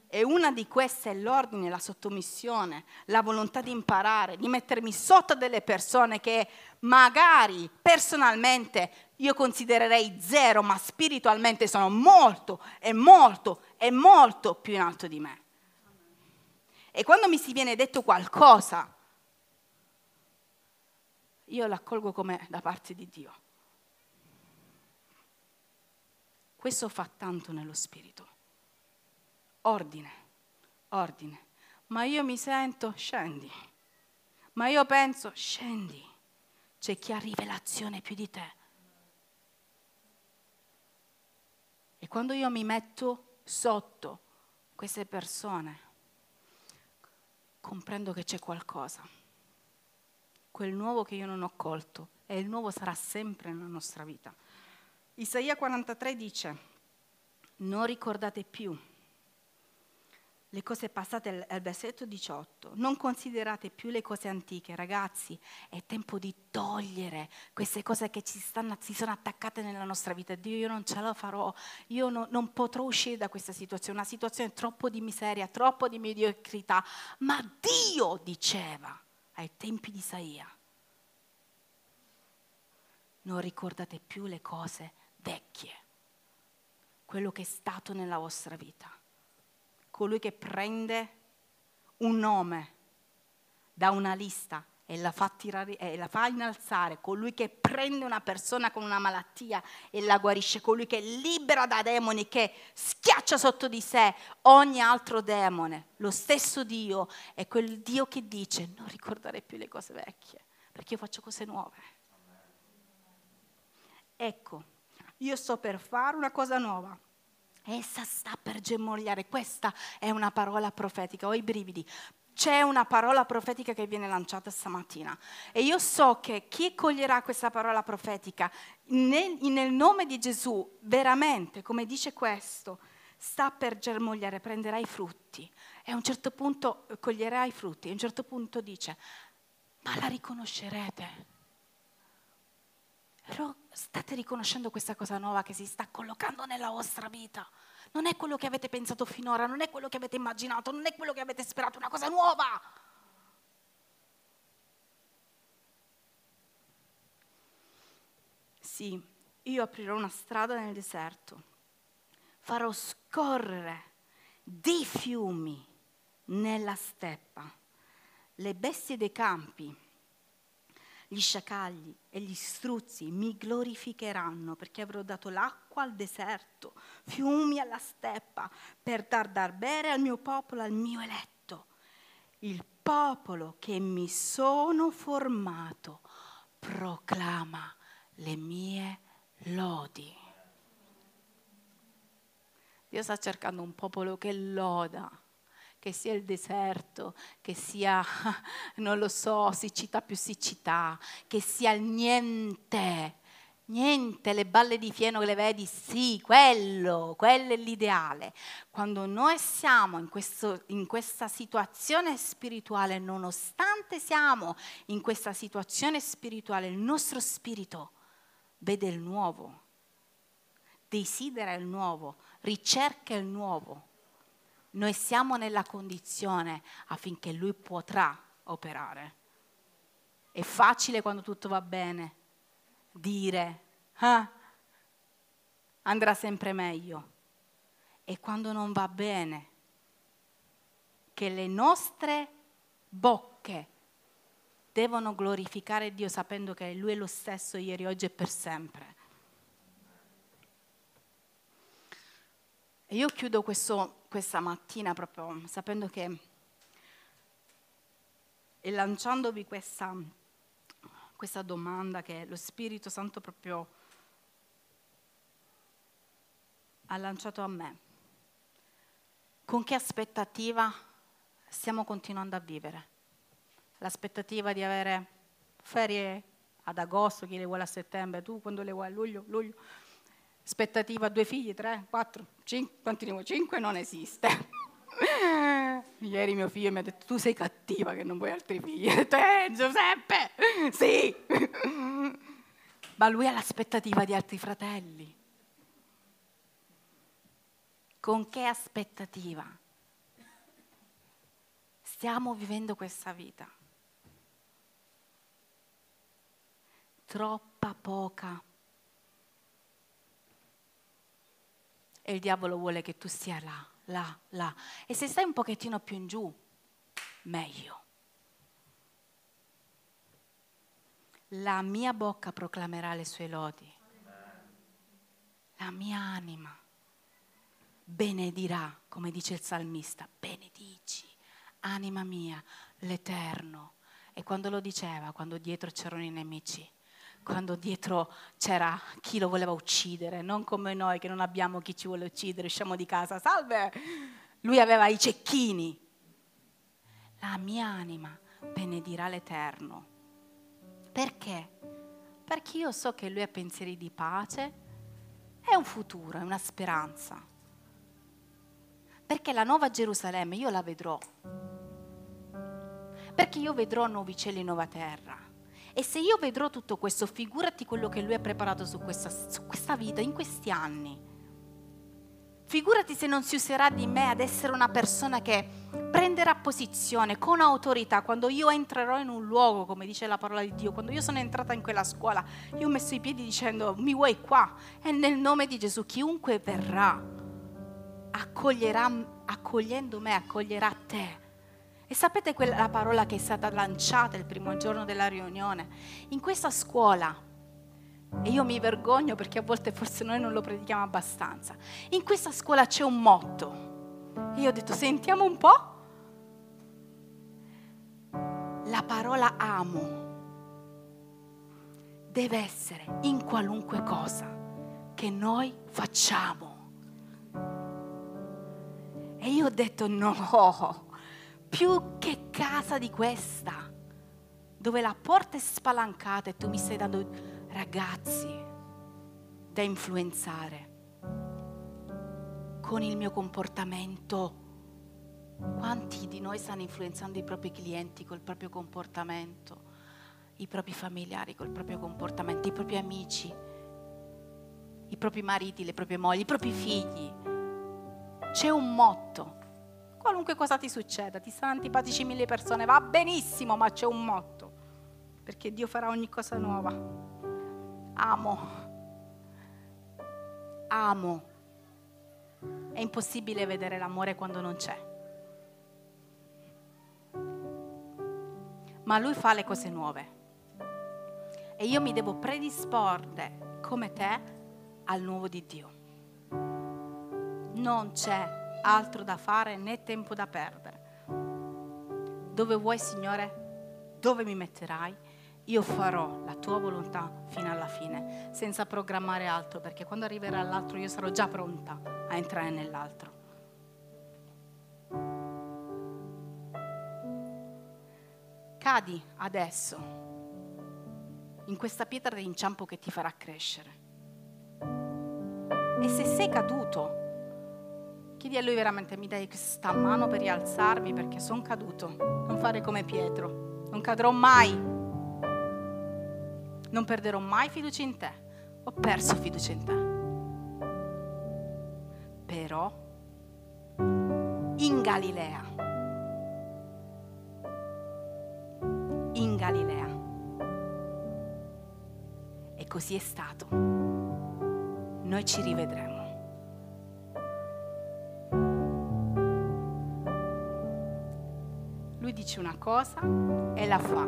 E una di queste è l'ordine, la sottomissione, la volontà di imparare, di mettermi sotto delle persone che magari personalmente io considererei zero, ma spiritualmente sono molto e molto e molto più in alto di me. E quando mi si viene detto qualcosa, io l'accolgo come da parte di Dio. Questo fa tanto nello spirito. Ordine, ordine. Ma io mi sento, scendi. Ma io penso, scendi. C'è chi ha rivelazione più di te. E quando io mi metto sotto queste persone, comprendo che c'è qualcosa. Quel nuovo che io non ho colto e il nuovo sarà sempre nella nostra vita. Isaia 43 dice, non ricordate più le cose passate al versetto 18. Non considerate più le cose antiche, ragazzi, è tempo di togliere queste cose che ci stanno, si sono attaccate nella nostra vita. Dio, io non ce la farò, io no, non potrò uscire da questa situazione, una situazione troppo di miseria, troppo di mediocrità. Ma Dio diceva ai tempi di Isaia, non ricordate più le cose vecchie, quello che è stato nella vostra vita. Colui che prende un nome da una lista e la, fa tirare, e la fa innalzare, colui che prende una persona con una malattia e la guarisce, colui che libera da demoni, che schiaccia sotto di sé ogni altro demone. Lo stesso Dio è quel Dio che dice non ricordare più le cose vecchie, perché io faccio cose nuove. Ecco, io sto per fare una cosa nuova Essa sta per germogliare. Questa è una parola profetica. Ho i brividi. C'è una parola profetica che viene lanciata stamattina e io so che chi coglierà questa parola profetica nel, nel nome di Gesù, veramente, come dice questo, sta per germogliare, prenderà i frutti e a un certo punto coglierà i frutti e a un certo punto dice, ma la riconoscerete. Però state riconoscendo questa cosa nuova che si sta collocando nella vostra vita. Non è quello che avete pensato finora, non è quello che avete immaginato, non è quello che avete sperato, è una cosa nuova. Sì, io aprirò una strada nel deserto, farò scorrere dei fiumi nella steppa, le bestie dei campi gli sciacalli e gli struzzi mi glorificheranno perché avrò dato l'acqua al deserto, fiumi alla steppa, per dar da bere al mio popolo, al mio eletto. Il popolo che mi sono formato proclama le mie lodi. Dio sta cercando un popolo che loda che sia il deserto, che sia, *laughs* non lo so, siccità più siccità, che sia il niente. Niente, le balle di fieno che le vedi, sì, quello, quello è l'ideale. Quando noi siamo in, questo, in questa situazione spirituale, nonostante siamo in questa situazione spirituale, il nostro spirito vede il nuovo, desidera il nuovo, ricerca il nuovo noi siamo nella condizione affinché Lui potrà operare. È facile quando tutto va bene dire, ah, andrà sempre meglio. E quando non va bene, che le nostre bocche devono glorificare Dio sapendo che Lui è lo stesso ieri, oggi e per sempre. E io chiudo questo, questa mattina proprio sapendo che e lanciandovi questa, questa domanda che lo Spirito Santo proprio ha lanciato a me. Con che aspettativa stiamo continuando a vivere? L'aspettativa di avere ferie ad agosto, chi le vuole a settembre, tu quando le vuoi a luglio, luglio aspettativa due figli, tre, quattro, cinque, vuoi? Cinque non esiste. *laughs* Ieri mio figlio mi ha detto tu sei cattiva che non vuoi altri figli. Ho detto, eh Giuseppe, sì. Ma lui ha l'aspettativa di altri fratelli. Con che aspettativa stiamo vivendo questa vita? Troppa poca e il diavolo vuole che tu sia là, là, là. E se stai un pochettino più in giù, meglio. La mia bocca proclamerà le sue lodi. La mia anima benedirà, come dice il salmista, benedici, anima mia, l'Eterno. E quando lo diceva, quando dietro c'erano i nemici, quando dietro c'era chi lo voleva uccidere, non come noi che non abbiamo chi ci vuole uccidere, usciamo di casa, salve! Lui aveva i cecchini. La mia anima benedirà l'Eterno. Perché? Perché io so che Lui ha pensieri di pace, è un futuro, è una speranza. Perché la nuova Gerusalemme io la vedrò. Perché io vedrò nuovi cieli e nuova terra. E se io vedrò tutto questo, figurati quello che lui ha preparato su questa, su questa vita, in questi anni. Figurati se non si userà di me ad essere una persona che prenderà posizione con autorità quando io entrerò in un luogo, come dice la parola di Dio, quando io sono entrata in quella scuola, io ho messo i piedi dicendo mi vuoi qua e nel nome di Gesù chiunque verrà accoglierà, accogliendo me, accoglierà te. E sapete quella parola che è stata lanciata il primo giorno della riunione? In questa scuola, e io mi vergogno perché a volte forse noi non lo predichiamo abbastanza, in questa scuola c'è un motto. E io ho detto, sentiamo un po'. La parola amo deve essere in qualunque cosa che noi facciamo. E io ho detto no, più che casa di questa, dove la porta è spalancata e tu mi stai dando ragazzi da influenzare con il mio comportamento. Quanti di noi stanno influenzando i propri clienti col proprio comportamento, i propri familiari col proprio comportamento, i propri amici, i propri mariti, le proprie mogli, i propri figli? C'è un motto qualunque cosa ti succeda, ti stanno antipatici mille persone, va benissimo, ma c'è un motto, perché Dio farà ogni cosa nuova. Amo, amo. È impossibile vedere l'amore quando non c'è. Ma Lui fa le cose nuove. E io mi devo predisporre come te al nuovo di Dio. Non c'è altro da fare né tempo da perdere. Dove vuoi, Signore? Dove mi metterai? Io farò la tua volontà fino alla fine, senza programmare altro, perché quando arriverà l'altro io sarò già pronta a entrare nell'altro. Cadi adesso in questa pietra d'inciampo che ti farà crescere. E se sei caduto, Chiedi a lui veramente, mi dai questa mano per rialzarmi perché sono caduto. Non fare come Pietro. Non cadrò mai. Non perderò mai fiducia in te. Ho perso fiducia in te. Però in Galilea, in Galilea, e così è stato. Noi ci rivedremo. Dice una cosa e la fa.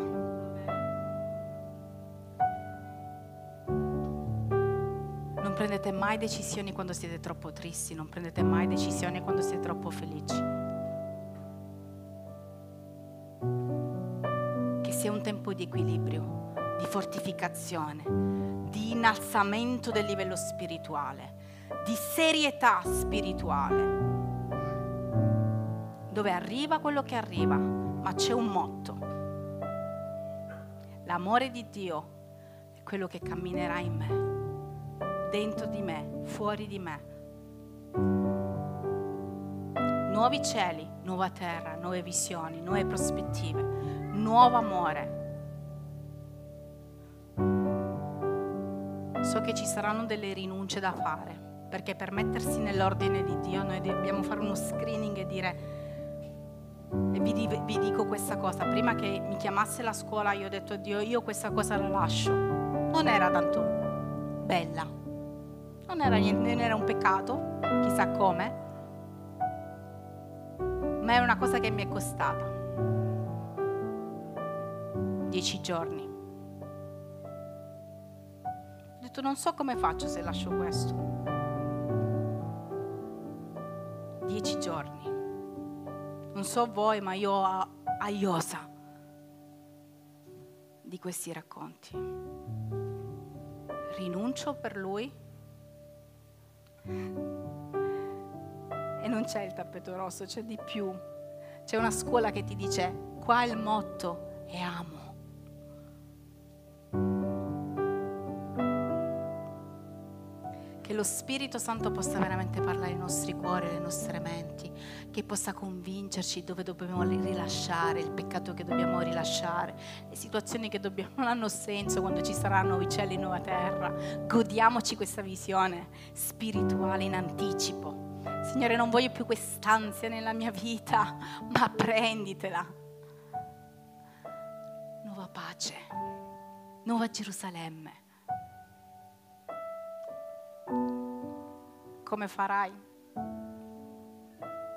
Non prendete mai decisioni quando siete troppo tristi, non prendete mai decisioni quando siete troppo felici. Che sia un tempo di equilibrio, di fortificazione, di innalzamento del livello spirituale, di serietà spirituale dove arriva quello che arriva, ma c'è un motto. L'amore di Dio è quello che camminerà in me, dentro di me, fuori di me. Nuovi cieli, nuova terra, nuove visioni, nuove prospettive, nuovo amore. So che ci saranno delle rinunce da fare, perché per mettersi nell'ordine di Dio noi dobbiamo fare uno screening e dire e vi, vi, dico questa cosa, prima che mi chiamasse la scuola io ho detto Dio, io questa cosa la lascio. Non era tanto bella, non era, niente, non era un peccato, chissà come, ma è una cosa che mi è costata. Dieci giorni. Ho detto non so come faccio se lascio questo. Dieci giorni. Non so voi, ma io ho aiosa di questi racconti. rinuncio per lui? E non c'è il tappeto rosso, c'è di più. C'è una scuola che ti dice, qua il motto è amo. Lo Spirito Santo possa veramente parlare ai nostri cuori, alle nostre menti, che possa convincerci dove dobbiamo rilasciare, il peccato che dobbiamo rilasciare, le situazioni che dobbiamo, non hanno senso quando ci saranno nuovi cieli e nuova terra. Godiamoci questa visione spirituale in anticipo. Signore, non voglio più quest'ansia nella mia vita, ma prenditela. Nuova pace, nuova Gerusalemme. Come farai?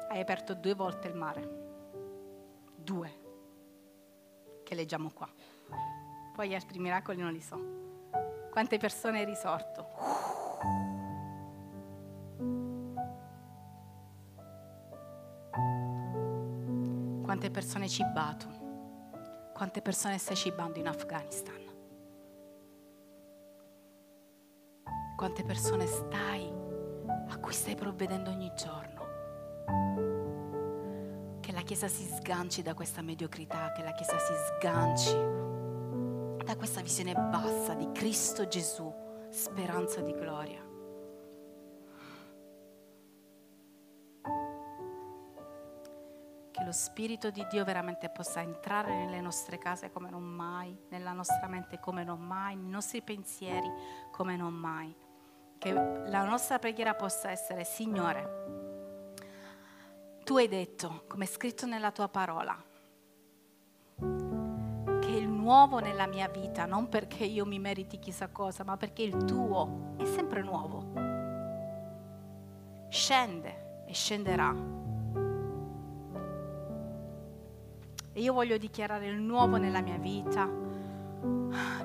Hai aperto due volte il mare. Due. Che leggiamo qua. Poi gli altri miracoli non li so. Quante persone hai risorto? quante persone hai cibato, quante persone stai cibando in Afghanistan, quante persone stai, a cui stai provvedendo ogni giorno. Che la Chiesa si sganci da questa mediocrità, che la Chiesa si sganci da questa visione bassa di Cristo Gesù, speranza di gloria. lo Spirito di Dio veramente possa entrare nelle nostre case come non mai, nella nostra mente come non mai, nei nostri pensieri come non mai. Che la nostra preghiera possa essere, Signore, tu hai detto, come è scritto nella tua parola, che il nuovo nella mia vita, non perché io mi meriti chissà cosa, ma perché il tuo è sempre nuovo. Scende e scenderà E io voglio dichiarare il nuovo nella mia vita,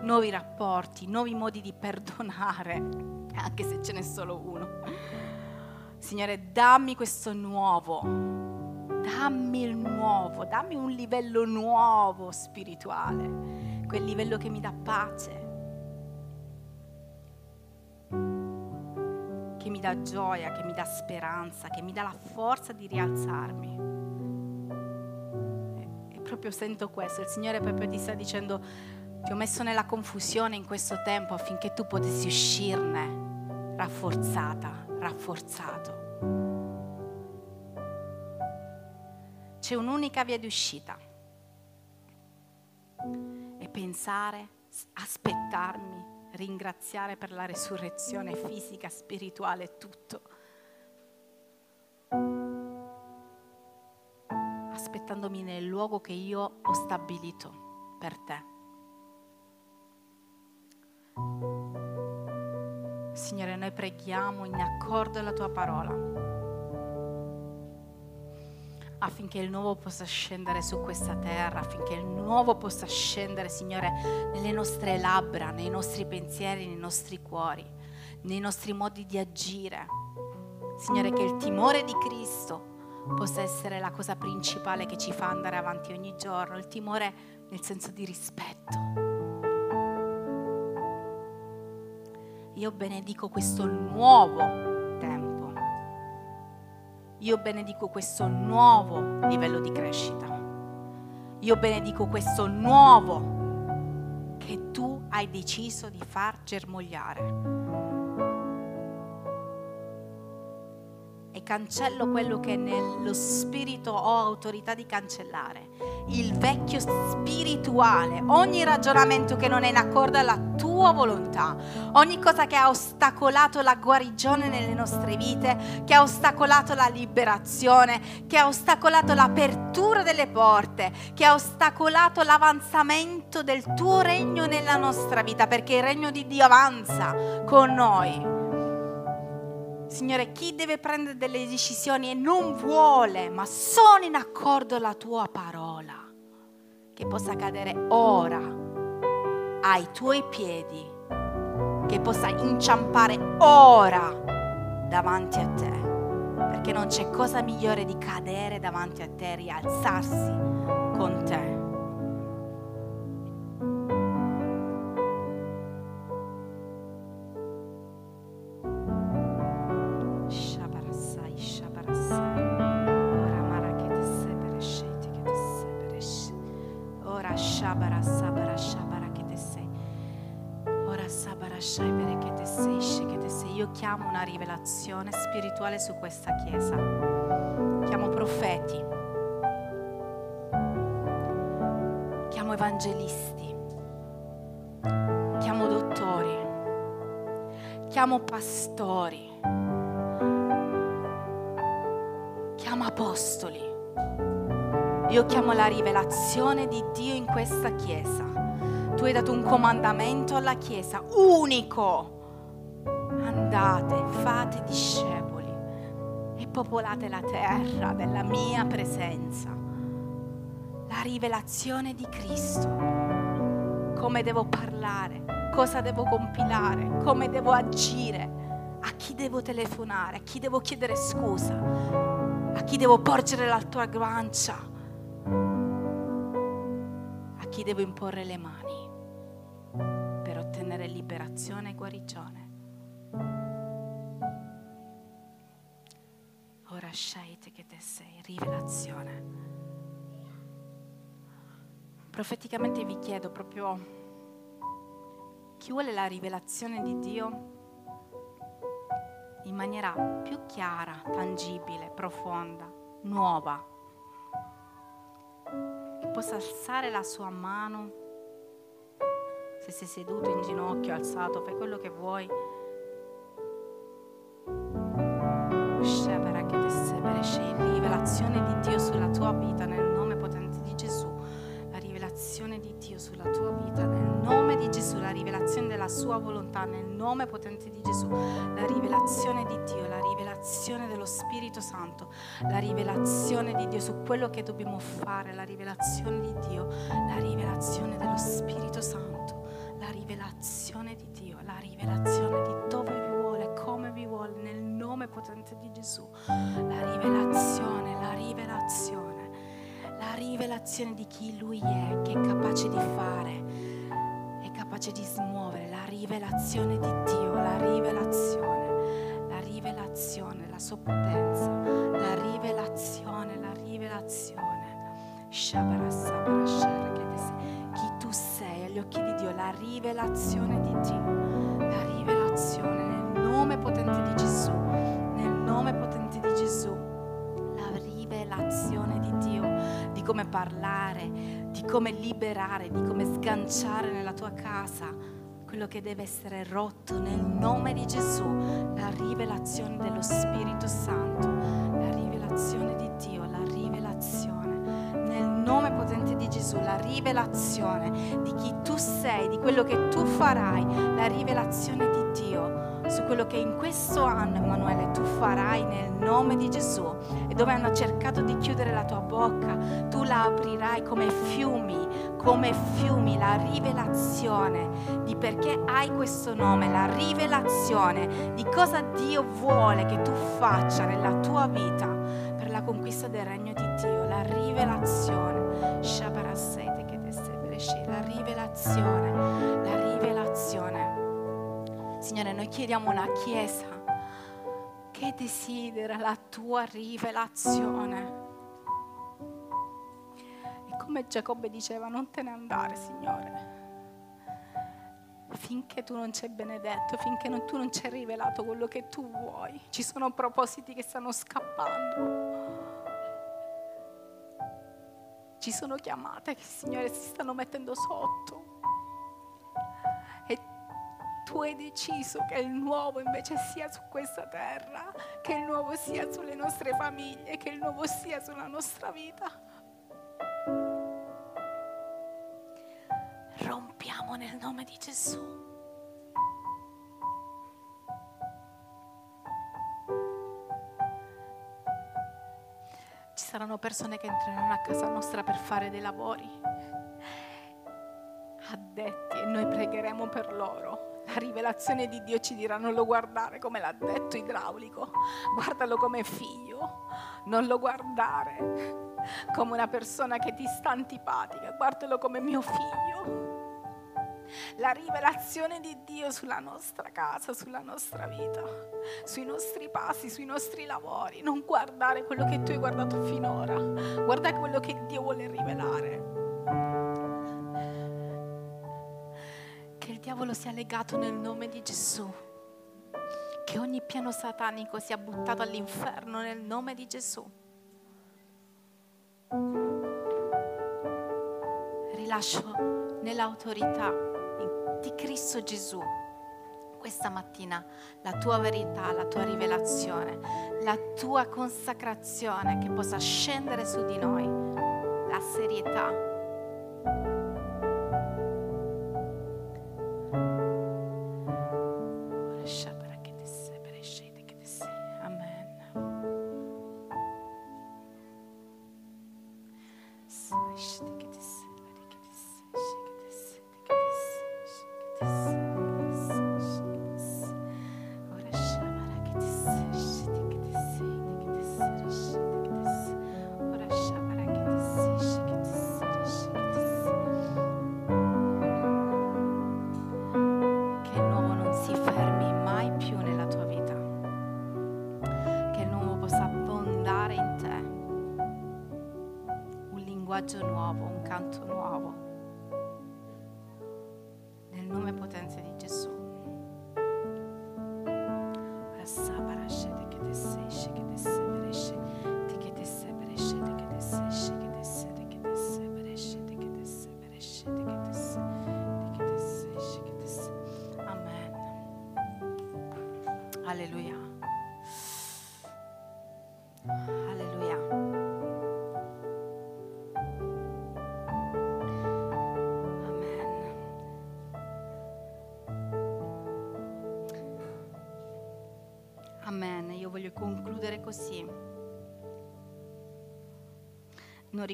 nuovi rapporti, nuovi modi di perdonare, *laughs* anche se ce n'è solo uno. Signore, dammi questo nuovo, dammi il nuovo, dammi un livello nuovo spirituale, quel livello che mi dà pace, che mi dà gioia, che mi dà speranza, che mi dà la forza di rialzarmi. Proprio sento questo, il Signore proprio ti sta dicendo, ti ho messo nella confusione in questo tempo affinché tu potessi uscirne rafforzata, rafforzato. C'è un'unica via di uscita e pensare, aspettarmi, ringraziare per la resurrezione fisica, spirituale, tutto aspettandomi nel luogo che io ho stabilito per te. Signore, noi preghiamo in accordo alla tua parola affinché il nuovo possa scendere su questa terra, affinché il nuovo possa scendere, Signore, nelle nostre labbra, nei nostri pensieri, nei nostri cuori, nei nostri modi di agire. Signore, che il timore di Cristo possa essere la cosa principale che ci fa andare avanti ogni giorno, il timore nel senso di rispetto. Io benedico questo nuovo tempo. Io benedico questo nuovo livello di crescita. Io benedico questo nuovo che tu hai deciso di far germogliare cancello quello che nello spirito ho autorità di cancellare, il vecchio spirituale, ogni ragionamento che non è in accordo alla tua volontà, ogni cosa che ha ostacolato la guarigione nelle nostre vite, che ha ostacolato la liberazione, che ha ostacolato l'apertura delle porte, che ha ostacolato l'avanzamento del tuo regno nella nostra vita, perché il regno di Dio avanza con noi Signore, chi deve prendere delle decisioni e non vuole, ma sono in accordo alla tua parola, che possa cadere ora ai tuoi piedi, che possa inciampare ora davanti a te, perché non c'è cosa migliore di cadere davanti a te e rialzarsi con te. Spirituale su questa chiesa. Chiamo profeti, chiamo evangelisti, chiamo dottori, chiamo pastori, chiamo apostoli. Io chiamo la rivelazione di Dio in questa chiesa. Tu hai dato un comandamento alla chiesa unico andate, fate discepoli e popolate la terra della mia presenza. La rivelazione di Cristo, come devo parlare, cosa devo compilare, come devo agire, a chi devo telefonare, a chi devo chiedere scusa, a chi devo porgere la tua guancia, a chi devo imporre le mani per ottenere liberazione e guarigione. Ora scegliete che te sei, rivelazione. Profeticamente vi chiedo proprio chi vuole la rivelazione di Dio? In maniera più chiara, tangibile, profonda, nuova, che possa alzare la sua mano, se sei seduto in ginocchio, alzato, fai quello che vuoi sua volontà nel nome potente di Gesù. La rivelazione di Dio, la rivelazione dello Spirito Santo, la rivelazione di Dio su quello che dobbiamo fare, la rivelazione di Dio, la rivelazione dello Spirito Santo, la rivelazione di Dio, la rivelazione di dove vi vuole, come vi vuole nel nome potente di Gesù. La rivelazione, la rivelazione, la rivelazione di chi Lui è, che è capace di fare, capace di smuovere, la rivelazione di Dio, la rivelazione, la rivelazione, la sua potenza, la rivelazione, la rivelazione. Chi tu sei agli occhi di Dio, la rivelazione di Dio, la rivelazione nel nome potente di Gesù nome potente di Gesù, la rivelazione di Dio, di come parlare, di come liberare, di come sganciare nella tua casa quello che deve essere rotto nel nome di Gesù, la rivelazione dello Spirito Santo, la rivelazione di Dio, la rivelazione. Nel nome potente di Gesù, la rivelazione di chi tu sei, di quello che tu farai, la rivelazione di Dio su quello che in questo anno, Emanuele, tu farai nel nome di Gesù. E dove hanno cercato di chiudere la tua bocca, tu la aprirai come fiumi, come fiumi, la rivelazione di perché hai questo nome, la rivelazione di cosa Dio vuole che tu faccia nella tua vita per la conquista del regno di Dio, la rivelazione. La rivelazione, la rivelazione. Signore, noi chiediamo una chiesa che desidera la tua rivelazione. E come Giacobbe diceva, non te ne andare, Signore. Finché tu non ci hai benedetto, finché non, tu non ci hai rivelato quello che tu vuoi. Ci sono propositi che stanno scappando. Ci sono chiamate che, Signore, si stanno mettendo sotto tu hai deciso che il nuovo invece sia su questa terra, che il nuovo sia sulle nostre famiglie, che il nuovo sia sulla nostra vita. Rompiamo nel nome di Gesù. Ci saranno persone che entreranno a casa nostra per fare dei lavori addetti e noi pregheremo per loro la rivelazione di Dio ci dirà non lo guardare come l'ha detto idraulico, guardalo come figlio, non lo guardare come una persona che ti sta antipatica, guardalo come mio figlio. La rivelazione di Dio sulla nostra casa, sulla nostra vita, sui nostri passi, sui nostri lavori. Non guardare quello che tu hai guardato finora, guarda quello che Dio vuole rivelare. Che il diavolo sia legato nel nome di Gesù. che ogni piano satanico sia buttato all'inferno nel nome di Gesù. Rilascio nell'autorità di Cristo Gesù questa mattina la tua verità, la tua rivelazione, la tua consacrazione che possa scendere su di noi, la serietà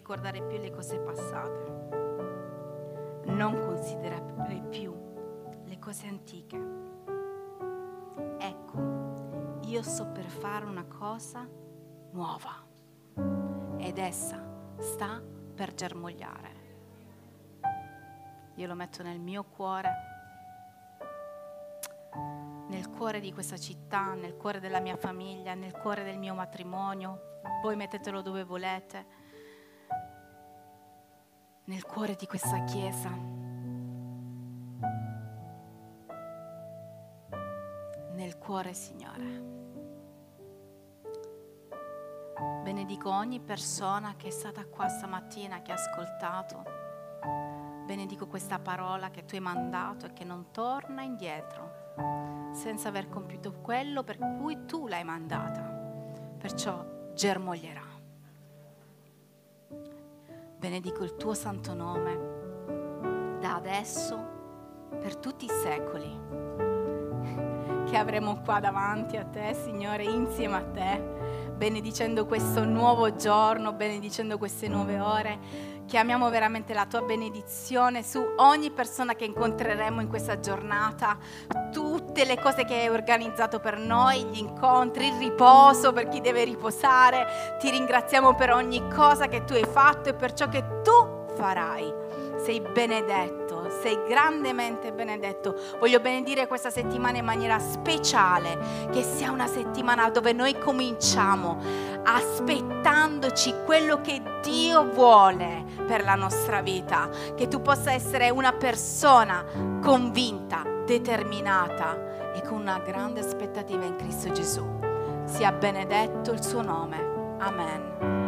ricordare più le cose passate. Non considerare più le cose antiche. Ecco, io sto per fare una cosa nuova ed essa sta per germogliare. Io lo metto nel mio cuore nel cuore di questa città, nel cuore della mia famiglia, nel cuore del mio matrimonio. Voi mettetelo dove volete. Nel cuore di questa chiesa. Nel cuore, Signore. Benedico ogni persona che è stata qua stamattina, che ha ascoltato. Benedico questa parola che tu hai mandato e che non torna indietro senza aver compiuto quello per cui tu l'hai mandata. Perciò germoglierà. Benedico il tuo santo nome da adesso per tutti i secoli che avremo qua davanti a te, Signore, insieme a te, benedicendo questo nuovo giorno, benedicendo queste nuove ore Chiamiamo veramente la tua benedizione su ogni persona che incontreremo in questa giornata, tutte le cose che hai organizzato per noi, gli incontri, il riposo per chi deve riposare. Ti ringraziamo per ogni cosa che tu hai fatto e per ciò che tu farai. Sei sei grandemente benedetto. Voglio benedire questa settimana in maniera speciale, che sia una settimana dove noi cominciamo aspettandoci quello che Dio vuole per la nostra vita, che tu possa essere una persona convinta, determinata e con una grande aspettativa in Cristo Gesù. Sia benedetto il suo nome. Amen.